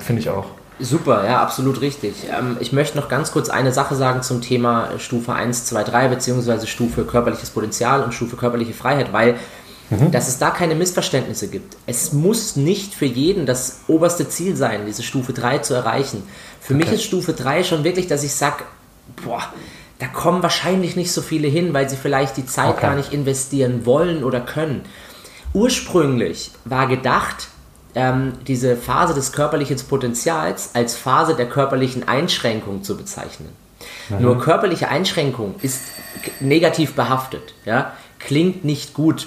finde ich auch. Super, ja, absolut richtig. Ähm, ich möchte noch ganz kurz eine Sache sagen zum Thema Stufe 1, 2, 3, beziehungsweise Stufe körperliches Potenzial und Stufe körperliche Freiheit, weil Mhm. Dass es da keine Missverständnisse gibt. Es muss nicht für jeden das oberste Ziel sein, diese Stufe 3 zu erreichen. Für okay. mich ist Stufe 3 schon wirklich, dass ich sage, boah, da kommen wahrscheinlich nicht so viele hin, weil sie vielleicht die Zeit okay. gar nicht investieren wollen oder können. Ursprünglich war gedacht, ähm, diese Phase des körperlichen Potenzials als Phase der körperlichen Einschränkung zu bezeichnen. Mhm. Nur körperliche Einschränkung ist negativ behaftet, ja? klingt nicht gut.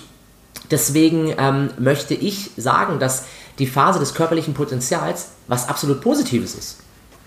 Deswegen ähm, möchte ich sagen, dass die Phase des körperlichen Potenzials was absolut Positives ist.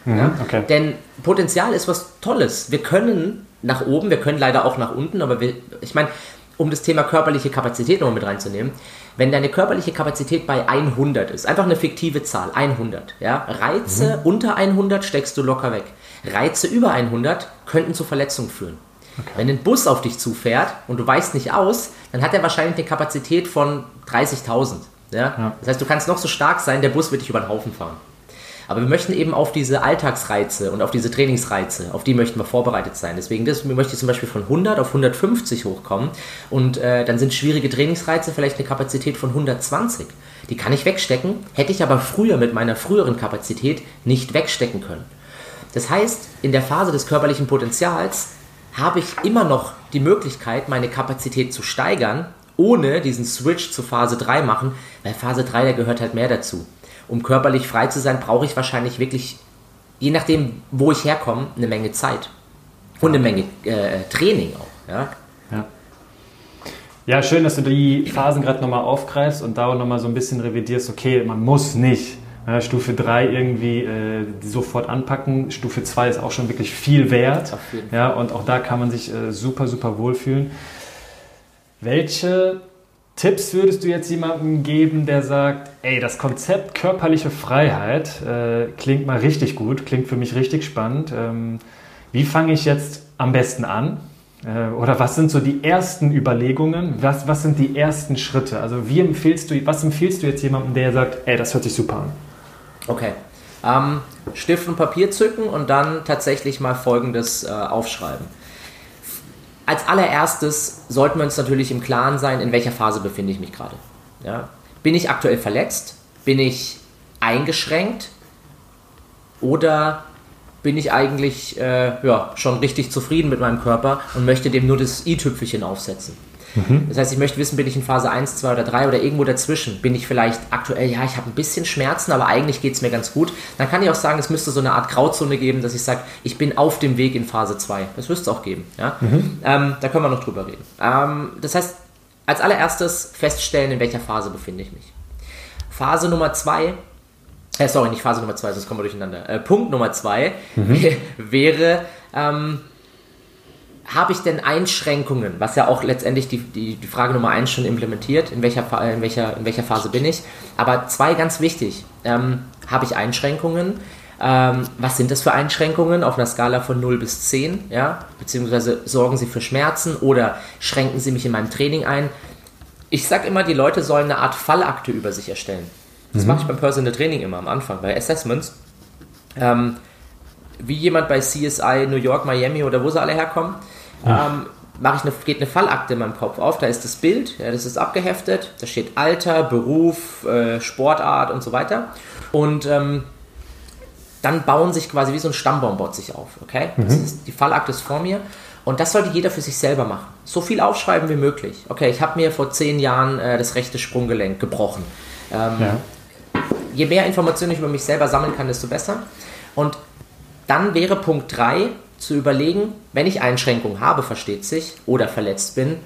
Mhm, ja? okay. Denn Potenzial ist was Tolles. Wir können nach oben, wir können leider auch nach unten, aber wir, ich meine, um das Thema körperliche Kapazität noch mit reinzunehmen, wenn deine körperliche Kapazität bei 100 ist, einfach eine fiktive Zahl, 100, ja, Reize mhm. unter 100 steckst du locker weg. Reize über 100 könnten zu Verletzungen führen. Okay. Wenn ein Bus auf dich zufährt und du weißt nicht aus, dann hat er wahrscheinlich eine Kapazität von 30.000. Ja? ja? Das heißt, du kannst noch so stark sein, der Bus wird dich über den Haufen fahren. Aber wir möchten eben auf diese Alltagsreize und auf diese Trainingsreize, auf die möchten wir vorbereitet sein. Deswegen das, möchte ich zum Beispiel von 100 auf 150 hochkommen und äh, dann sind schwierige Trainingsreize vielleicht eine Kapazität von 120. Die kann ich wegstecken, hätte ich aber früher mit meiner früheren Kapazität nicht wegstecken können. Das heißt, in der Phase des körperlichen Potenzials habe ich immer noch die Möglichkeit, meine Kapazität zu steigern, ohne diesen Switch zu Phase 3 machen, weil Phase 3, da gehört halt mehr dazu um körperlich frei zu sein, brauche ich wahrscheinlich wirklich, je nachdem, wo ich herkomme, eine Menge Zeit. Und eine Menge äh, Training auch. Ja? ja. Ja, schön, dass du die Phasen gerade nochmal aufgreifst und da nochmal so ein bisschen revidierst. Okay, man muss nicht ja, Stufe 3 irgendwie äh, sofort anpacken. Stufe 2 ist auch schon wirklich viel wert. Ja, und auch da kann man sich äh, super, super wohlfühlen. Welche Tipps würdest du jetzt jemandem geben, der sagt, ey, das Konzept körperliche Freiheit äh, klingt mal richtig gut, klingt für mich richtig spannend. Ähm, wie fange ich jetzt am besten an? Äh, oder was sind so die ersten Überlegungen? Was, was sind die ersten Schritte? Also wie empfiehlst du, was empfiehlst du jetzt jemandem, der sagt, ey, das hört sich super an? Okay. Ähm, Stift und Papier zücken und dann tatsächlich mal Folgendes äh, aufschreiben als allererstes sollten wir uns natürlich im Klaren sein, in welcher Phase befinde ich mich gerade. Ja? Bin ich aktuell verletzt? Bin ich eingeschränkt? Oder bin ich eigentlich äh, ja, schon richtig zufrieden mit meinem Körper und möchte dem nur das i-Tüpfelchen aufsetzen? Mhm. Das heißt, ich möchte wissen, bin ich in Phase 1, 2 oder 3 oder irgendwo dazwischen? Bin ich vielleicht aktuell, ja, ich habe ein bisschen Schmerzen, aber eigentlich geht es mir ganz gut. Dann kann ich auch sagen, es müsste so eine Art Grauzone geben, dass ich sage, ich bin auf dem Weg in Phase 2. Das müsste es auch geben. Ja? Mhm. Ähm, da können wir noch drüber reden. Ähm, das heißt, als allererstes feststellen, in welcher Phase befinde ich mich. Phase Nummer 2 äh, sorry, nicht Phase Nummer 2, sonst kommen wir durcheinander. Äh, Punkt Nummer 2 mhm. [LAUGHS] wäre, ähm, habe ich denn Einschränkungen, was ja auch letztendlich die, die, die Frage Nummer eins schon implementiert, in welcher, in welcher, in welcher Phase bin ich. Aber zwei ganz wichtig, ähm, habe ich Einschränkungen? Ähm, was sind das für Einschränkungen auf einer Skala von 0 bis 10? Ja? Beziehungsweise sorgen sie für Schmerzen oder schränken sie mich in meinem Training ein? Ich sage immer, die Leute sollen eine Art Fallakte über sich erstellen. Das mhm. mache ich beim Personal Training immer am Anfang, bei Assessments. Ähm, wie jemand bei CSI New York, Miami oder wo sie alle herkommen, ähm, mache ich eine, geht eine Fallakte in meinem Kopf auf. Da ist das Bild, ja, das ist abgeheftet. Da steht Alter, Beruf, äh, Sportart und so weiter. Und ähm, dann bauen sich quasi wie so ein Stammbaum baut sich auf. Okay? Mhm. Ist, die Fallakte ist vor mir. Und das sollte jeder für sich selber machen. So viel aufschreiben wie möglich. Okay, ich habe mir vor zehn Jahren äh, das rechte Sprunggelenk gebrochen. Ähm, ja. Je mehr Informationen ich über mich selber sammeln kann, desto besser. Und dann wäre Punkt 3, zu überlegen, wenn ich Einschränkungen habe, versteht sich, oder verletzt bin,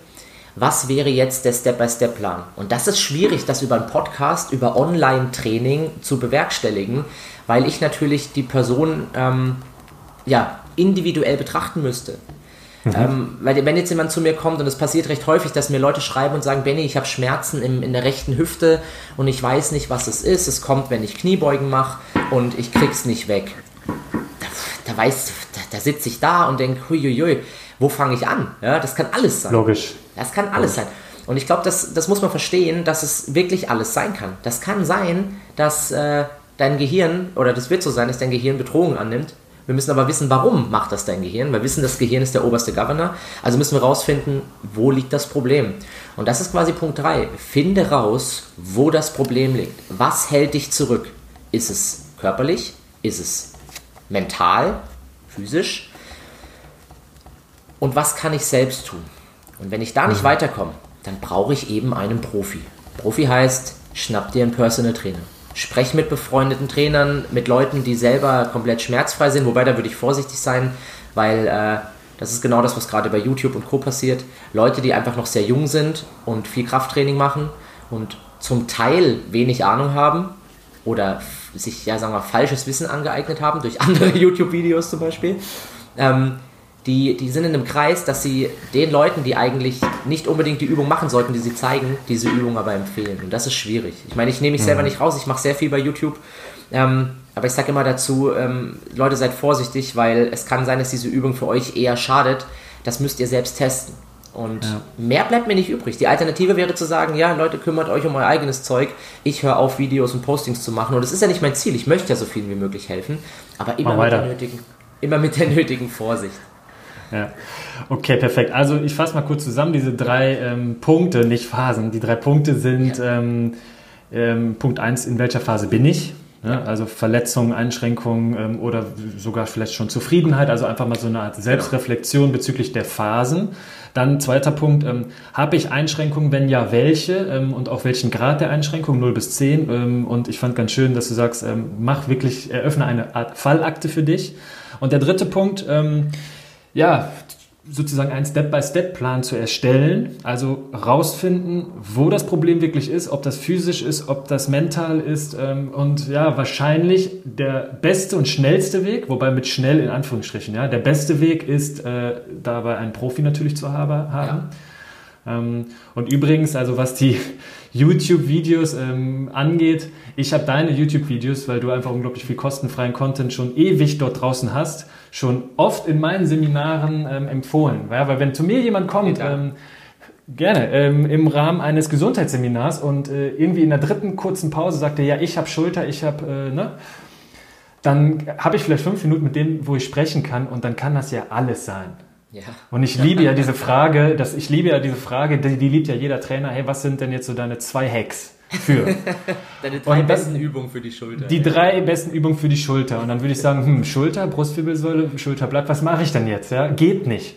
was wäre jetzt der Step-by-Step-Plan? Und das ist schwierig, das über einen Podcast, über Online-Training zu bewerkstelligen, weil ich natürlich die Person ähm, ja, individuell betrachten müsste. Mhm. Ähm, weil wenn jetzt jemand zu mir kommt und es passiert recht häufig, dass mir Leute schreiben und sagen, Benny, ich habe Schmerzen im, in der rechten Hüfte und ich weiß nicht, was es ist. Es kommt, wenn ich Kniebeugen mache und ich krieg's nicht weg da weiß, da, da sitze ich da und denke, huiuiui, wo fange ich an? Ja, das kann alles sein. Logisch. Das kann alles Logisch. sein. Und ich glaube, das, das muss man verstehen, dass es wirklich alles sein kann. Das kann sein, dass äh, dein Gehirn, oder das wird so sein, dass dein Gehirn Bedrohung annimmt Wir müssen aber wissen, warum macht das dein Gehirn. Wir wissen, das Gehirn ist der oberste Governor. Also müssen wir rausfinden, wo liegt das Problem. Und das ist quasi Punkt 3. Finde raus, wo das Problem liegt. Was hält dich zurück? Ist es körperlich? Ist es mental? Physisch? Und was kann ich selbst tun? Und wenn ich da nicht mhm. weiterkomme, dann brauche ich eben einen Profi. Profi heißt, schnapp dir einen Personal Trainer. Sprech mit befreundeten Trainern, mit Leuten, die selber komplett schmerzfrei sind, wobei da würde ich vorsichtig sein, weil äh, das ist genau das, was gerade bei YouTube und Co. passiert. Leute, die einfach noch sehr jung sind und viel Krafttraining machen und zum Teil wenig Ahnung haben oder sich, ja, sagen wir, falsches Wissen angeeignet haben, durch [LAUGHS] andere YouTube-Videos zum Beispiel. Ähm, die, die sind in einem Kreis, dass sie den Leuten, die eigentlich nicht unbedingt die Übung machen sollten, die sie zeigen, diese Übung aber empfehlen. Und das ist schwierig. Ich meine, ich nehme mich selber mhm. nicht raus, ich mache sehr viel bei YouTube. Ähm, aber ich sage immer dazu, ähm, Leute, seid vorsichtig, weil es kann sein, dass diese Übung für euch eher schadet. Das müsst ihr selbst testen. Und ja. mehr bleibt mir nicht übrig. Die Alternative wäre zu sagen, ja, Leute, kümmert euch um euer eigenes Zeug. Ich höre auf, Videos und Postings zu machen. Und das ist ja nicht mein Ziel. Ich möchte ja so vielen wie möglich helfen. Aber immer, mit der, nötigen, immer mit der nötigen Vorsicht. Ja. Okay, perfekt. Also ich fasse mal kurz zusammen diese drei ähm, Punkte, nicht Phasen. Die drei Punkte sind ja. ähm, ähm, Punkt 1, in welcher Phase bin ich? Ne? Also Verletzungen, Einschränkungen ähm, oder sogar vielleicht schon Zufriedenheit. Also einfach mal so eine Art Selbstreflexion genau. bezüglich der Phasen. Dann zweiter Punkt, ähm, habe ich Einschränkungen, wenn ja, welche ähm, und auch welchen Grad der Einschränkung, 0 bis 10. Ähm, und ich fand ganz schön, dass du sagst, ähm, mach wirklich, eröffne eine Art Fallakte für dich. Und der dritte Punkt, ähm, ja, sozusagen einen Step-by-Step-Plan zu erstellen, also rausfinden, wo das Problem wirklich ist, ob das physisch ist, ob das mental ist ähm, und ja, wahrscheinlich der beste und schnellste Weg, wobei mit schnell in Anführungsstrichen, ja, der beste Weg ist, äh, dabei einen Profi natürlich zu haben. Ja. Ähm, und übrigens, also was die YouTube-Videos ähm, angeht, ich habe deine YouTube-Videos, weil du einfach unglaublich viel kostenfreien Content schon ewig dort draußen hast, schon oft in meinen Seminaren ähm, empfohlen. Ja, weil wenn zu mir jemand kommt, ähm, gerne, ähm, im Rahmen eines Gesundheitsseminars und äh, irgendwie in der dritten kurzen Pause sagte, ja, ich habe Schulter, ich habe, äh, ne? Dann habe ich vielleicht fünf Minuten mit dem, wo ich sprechen kann und dann kann das ja alles sein. Ja. Und ich liebe ja diese Frage, dass ich liebe ja diese Frage, die, die liebt ja jeder Trainer. Hey, was sind denn jetzt so deine zwei Hacks für? [LAUGHS] deine drei besten Übungen für die Schulter. Die drei besten Übungen für die Schulter. Und dann würde ich sagen, hm, Schulter, Brustwirbelsäule, Schulterblatt, was mache ich denn jetzt? Ja, geht nicht.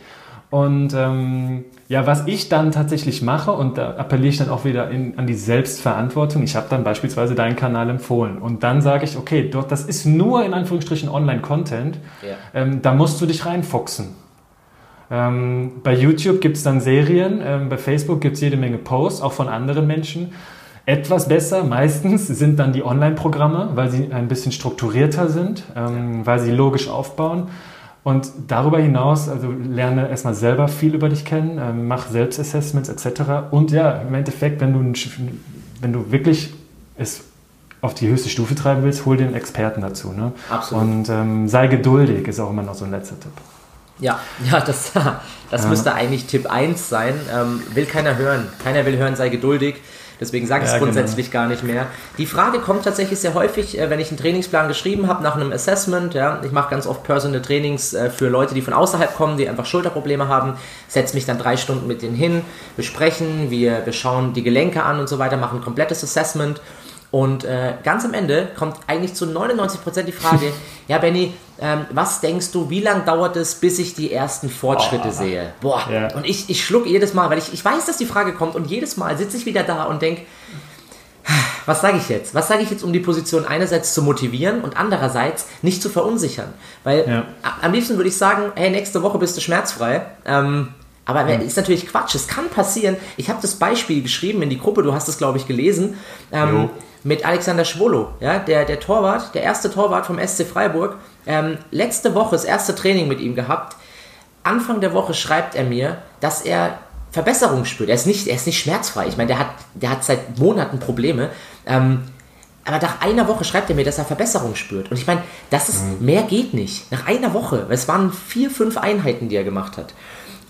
Und ähm, ja, was ich dann tatsächlich mache, und da appelliere ich dann auch wieder in, an die Selbstverantwortung, ich habe dann beispielsweise deinen Kanal empfohlen. Und dann sage ich, okay, dort, das ist nur in Anführungsstrichen Online-Content, ja. ähm, da musst du dich reinfuchsen. Ähm, bei YouTube gibt es dann Serien, ähm, bei Facebook gibt es jede Menge Posts, auch von anderen Menschen. Etwas besser meistens sind dann die Online-Programme, weil sie ein bisschen strukturierter sind, ähm, weil sie logisch aufbauen. Und darüber hinaus, also lerne erstmal selber viel über dich kennen, ähm, mach Selbstassessments etc. Und ja, im Endeffekt, wenn du, wenn du wirklich es auf die höchste Stufe treiben willst, hol den Experten dazu. Ne? Absolut. Und ähm, sei geduldig, ist auch immer noch so ein letzter Tipp. Ja, [LAUGHS] ja, das, das ja. müsste eigentlich Tipp 1 sein. Ähm, will keiner hören. Keiner will hören, sei geduldig. Deswegen sage ich es ja, grundsätzlich genau. gar nicht mehr. Die Frage kommt tatsächlich sehr häufig, äh, wenn ich einen Trainingsplan geschrieben habe nach einem Assessment. Ja, ich mache ganz oft Personal Trainings äh, für Leute, die von außerhalb kommen, die einfach Schulterprobleme haben. Setze mich dann drei Stunden mit denen hin, besprechen, wir, wir schauen die Gelenke an und so weiter, machen ein komplettes Assessment. Und äh, ganz am Ende kommt eigentlich zu 99% die Frage, [LAUGHS] ja Benny, ähm, was denkst du, wie lange dauert es, bis ich die ersten Fortschritte oh. sehe? Boah, ja. und ich, ich schluck jedes Mal, weil ich, ich weiß, dass die Frage kommt und jedes Mal sitze ich wieder da und denke, [SIGHS] was sage ich jetzt? Was sage ich jetzt, um die Position einerseits zu motivieren und andererseits nicht zu verunsichern? Weil ja. am liebsten würde ich sagen, hey, nächste Woche bist du schmerzfrei. Ähm, aber mhm. ist natürlich Quatsch. Es kann passieren. Ich habe das Beispiel geschrieben in die Gruppe, du hast es, glaube ich, gelesen. Ähm, mit Alexander Schwolo, ja, der, der Torwart, der erste Torwart vom SC Freiburg. Ähm, letzte Woche das erste Training mit ihm gehabt. Anfang der Woche schreibt er mir, dass er Verbesserung spürt. Er ist nicht, er ist nicht schmerzfrei. Ich meine, der hat, der hat seit Monaten Probleme. Ähm, aber nach einer Woche schreibt er mir, dass er Verbesserung spürt. Und ich meine, das ist, mhm. mehr geht nicht. Nach einer Woche. Es waren vier, fünf Einheiten, die er gemacht hat.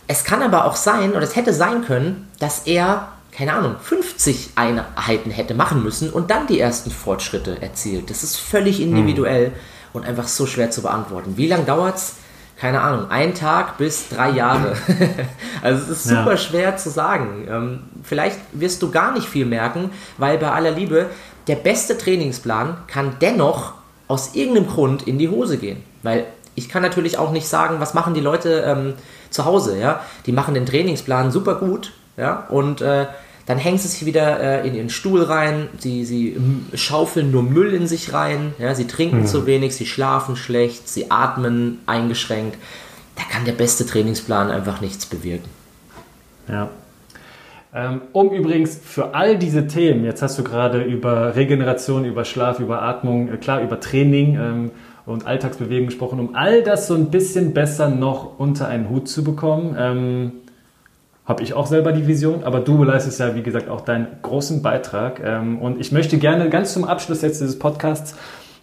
Es kann aber auch sein, oder es hätte sein können, dass er keine Ahnung, 50 Einheiten hätte machen müssen und dann die ersten Fortschritte erzielt. Das ist völlig individuell. Mhm. und einfach so schwer zu beantworten. Wie lange dauert es? Keine Ahnung, ein Tag bis drei Jahre. [LAUGHS] also es ist super ja. schwer zu sagen. Ähm, vielleicht wirst du gar nicht viel merken, weil bei aller Liebe, der beste Trainingsplan kann dennoch aus irgendeinem Grund in die Hose gehen. Weil ich kann natürlich auch nicht sagen, was machen die Leute ähm, zu Hause, ja. Die machen den Trainingsplan super gut, ja, und äh, dann hängen sie sich wieder äh, in ihren Stuhl rein, sie, sie schaufeln nur Müll in sich rein, ja, sie trinken mhm. zu wenig, sie schlafen schlecht, sie atmen eingeschränkt. Da kann der beste Trainingsplan einfach nichts bewirken. Ja. Ähm, um übrigens für all diese Themen, jetzt hast du gerade über Regeneration, über Schlaf, über Atmung, äh, klar, über Training ähm, und Alltagsbewegung gesprochen, um all das so ein bisschen besser noch unter einen Hut zu bekommen. Ähm, habe ich auch selber die Vision, aber du leistest ja, wie gesagt, auch deinen großen Beitrag. Ähm, und ich möchte gerne ganz zum Abschluss jetzt dieses Podcasts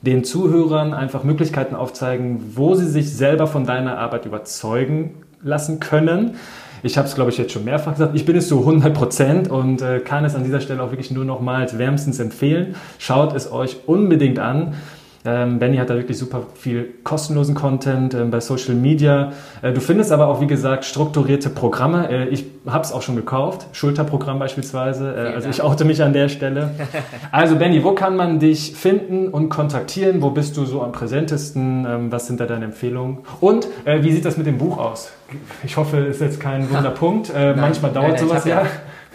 den Zuhörern einfach Möglichkeiten aufzeigen, wo sie sich selber von deiner Arbeit überzeugen lassen können. Ich habe es, glaube ich, jetzt schon mehrfach gesagt. Ich bin es so 100 Prozent und äh, kann es an dieser Stelle auch wirklich nur nochmals wärmstens empfehlen. Schaut es euch unbedingt an. Ähm, Benny hat da wirklich super viel kostenlosen Content ähm, bei Social Media. Äh, du findest aber auch, wie gesagt, strukturierte Programme. Äh, ich habe es auch schon gekauft, Schulterprogramm beispielsweise. Äh, also ich oute mich an der Stelle. [LAUGHS] Also Benny, wo kann man dich finden und kontaktieren? Wo bist du so am präsentesten? Ähm, was sind da deine Empfehlungen? Und äh, wie sieht das mit dem Buch aus? Ich hoffe, es ist jetzt kein [LAUGHS] Wunderpunkt. Äh, manchmal dauert nein, nein, sowas ja.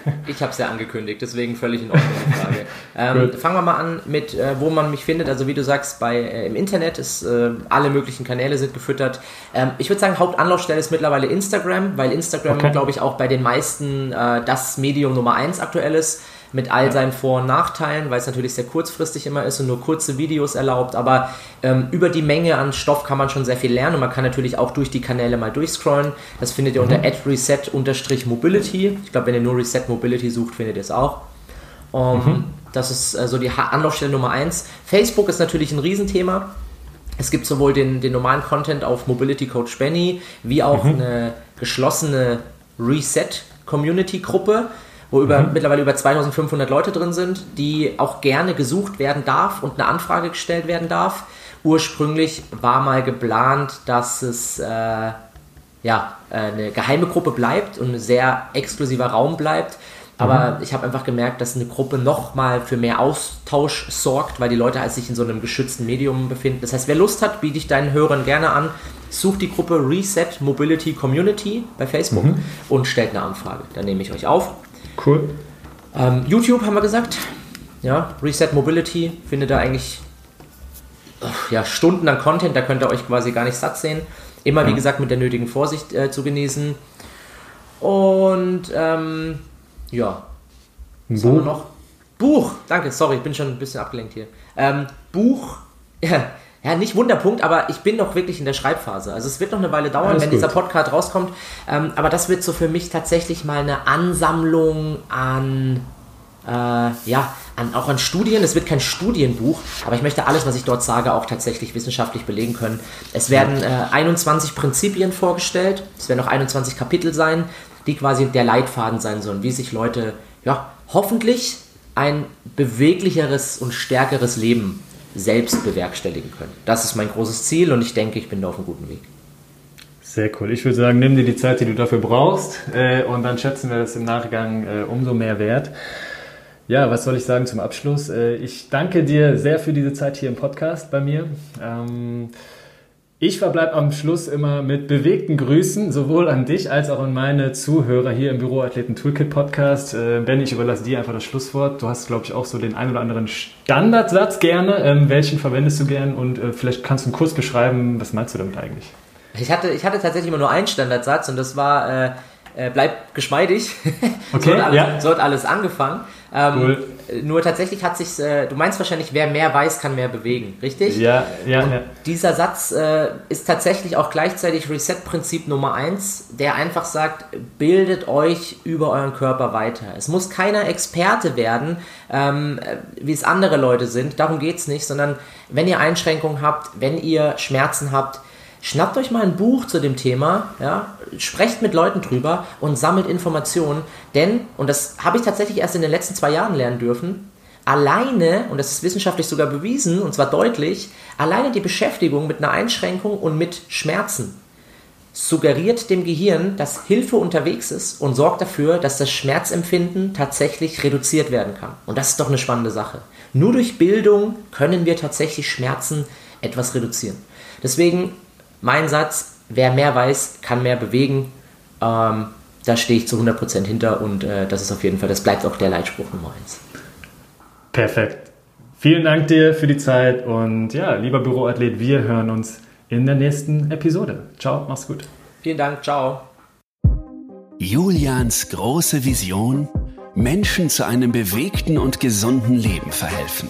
[LAUGHS] Ich habe es ja angekündigt, deswegen völlig in Ordnung die Frage. [LAUGHS] ähm, fangen wir mal an mit, äh, wo man mich findet. Also wie du sagst, bei, äh, im Internet ist äh, alle möglichen Kanäle sind gefüttert. Ähm, ich würde sagen, Hauptanlaufstelle ist mittlerweile Instagram, weil Instagram, okay. glaube ich, auch bei den meisten äh, das Medium Nummer 1 aktuell ist mit all seinen Vor- und Nachteilen, weil es natürlich sehr kurzfristig immer ist und nur kurze Videos erlaubt. Aber ähm, über die Menge an Stoff kann man schon sehr viel lernen und man kann natürlich auch durch die Kanäle mal durchscrollen. Das findet ihr mhm. unter reset-mobility. Ich glaube, wenn ihr nur Reset Mobility sucht, findet ihr es auch. Um, mhm. Das ist äh, so also die Anlaufstelle Nummer 1. Facebook ist natürlich ein Riesenthema. Es gibt sowohl den, den normalen Content auf Mobility Coach Benny, wie auch mhm. eine geschlossene Reset Community Gruppe, wo über, mhm. mittlerweile über 2500 Leute drin sind, die auch gerne gesucht werden darf und eine Anfrage gestellt werden darf. Ursprünglich war mal geplant, dass es äh, ja, eine geheime Gruppe bleibt und ein sehr exklusiver Raum bleibt. Aber mhm. ich habe einfach gemerkt, dass eine Gruppe nochmal für mehr Austausch sorgt, weil die Leute halt sich in so einem geschützten Medium befinden. Das heißt, wer Lust hat, biete ich deinen Hörern gerne an, sucht die Gruppe Reset Mobility Community bei Facebook mhm. und stellt eine Anfrage. Dann nehme ich euch auf. Cool. Ähm, YouTube haben wir gesagt. Ja, Reset Mobility findet da eigentlich ja, Stunden an Content, da könnt ihr euch quasi gar nicht satt sehen. Immer, ja. wie gesagt, mit der nötigen Vorsicht äh, zu genießen. Und ähm, ja. Was Buch. haben wir noch? Buch, danke, sorry, ich bin schon ein bisschen abgelenkt hier. Ähm, Buch, [LAUGHS] ja, nicht Wunderpunkt, aber ich bin noch wirklich in der Schreibphase. Also es wird noch eine Weile dauern, Alles wenn gut. dieser Podcast rauskommt. Ähm, aber das wird so für mich tatsächlich mal eine Ansammlung an, äh, ja, an, auch an Studien. Es wird kein Studienbuch, aber ich möchte alles, was ich dort sage, auch tatsächlich wissenschaftlich belegen können. Es werden äh, 21 Prinzipien vorgestellt. Es werden auch 21 Kapitel sein, die quasi der Leitfaden sein sollen, wie sich Leute, ja, hoffentlich ein beweglicheres und stärkeres Leben selbst bewerkstelligen können. Das ist mein großes Ziel und ich denke, ich bin da auf einem guten Weg. Sehr cool. Ich würde sagen, nimm dir die Zeit, die du dafür brauchst äh, und dann schätzen wir das im Nachgang äh, umso mehr wert. Ja, was soll ich sagen zum Abschluss? Äh, ich danke dir sehr für diese Zeit hier im Podcast bei mir. Ähm, ich verbleibe am Schluss immer mit bewegten Grüßen, sowohl an dich als auch an meine Zuhörer hier im Büroathleten Toolkit Podcast. Äh, ben, ich überlasse dir einfach das Schlusswort. Du hast, glaube ich, auch so den ein oder anderen Standardsatz gerne. Ähm, welchen verwendest du gern? Und äh, vielleicht kannst du einen Kurs beschreiben, was meinst du damit eigentlich? Ich hatte, ich hatte tatsächlich immer nur einen Standardsatz und das war, äh, äh bleib geschmeidig. [LAUGHS] Okay, so, hat alles, ja. so hat alles angefangen. Ähm, cool. Nur tatsächlich hat sich, äh, du meinst wahrscheinlich, wer mehr weiß, kann mehr bewegen, richtig? Ja, ja. Und ja. Dieser Satz äh, ist tatsächlich auch gleichzeitig Reset-Prinzip Nummer eins, der einfach sagt, bildet euch über euren Körper weiter. Es muss keiner Experte werden, ähm, wie es andere Leute sind, darum geht es nicht, sondern wenn ihr Einschränkungen habt, wenn ihr Schmerzen habt, Schnappt euch mal ein Buch zu dem Thema, ja, sprecht mit Leuten drüber und sammelt Informationen, denn, und das habe ich tatsächlich erst in den letzten zwei Jahren lernen dürfen, alleine, und das ist wissenschaftlich sogar bewiesen, und zwar deutlich, alleine die Beschäftigung mit einer Einschränkung und mit Schmerzen suggeriert dem Gehirn, dass Hilfe unterwegs ist und sorgt dafür, dass das Schmerzempfinden tatsächlich reduziert werden kann. Und das ist doch eine spannende Sache. Nur durch Bildung können wir tatsächlich Schmerzen etwas reduzieren. Deswegen mein Satz, wer mehr weiß, kann mehr bewegen. Ähm, da stehe ich zu 100% hinter und äh, das ist auf jeden Fall, das bleibt auch der Leitspruch Nummer 1. Perfekt. Vielen Dank dir für die Zeit und ja, lieber Büroathlet, wir hören uns in der nächsten Episode. Ciao, mach's gut. Vielen Dank, ciao. Julians große Vision, Menschen zu einem bewegten und gesunden Leben verhelfen.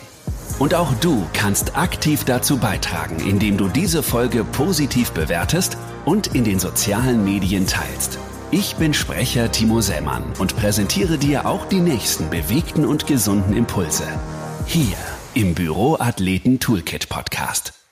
Und auch du kannst aktiv dazu beitragen, indem du diese Folge positiv bewertest und in den sozialen Medien teilst. Ich bin Sprecher Timo Sämann und präsentiere dir auch die nächsten bewegten und gesunden Impulse. Hier im Büroathleten Toolkit Podcast.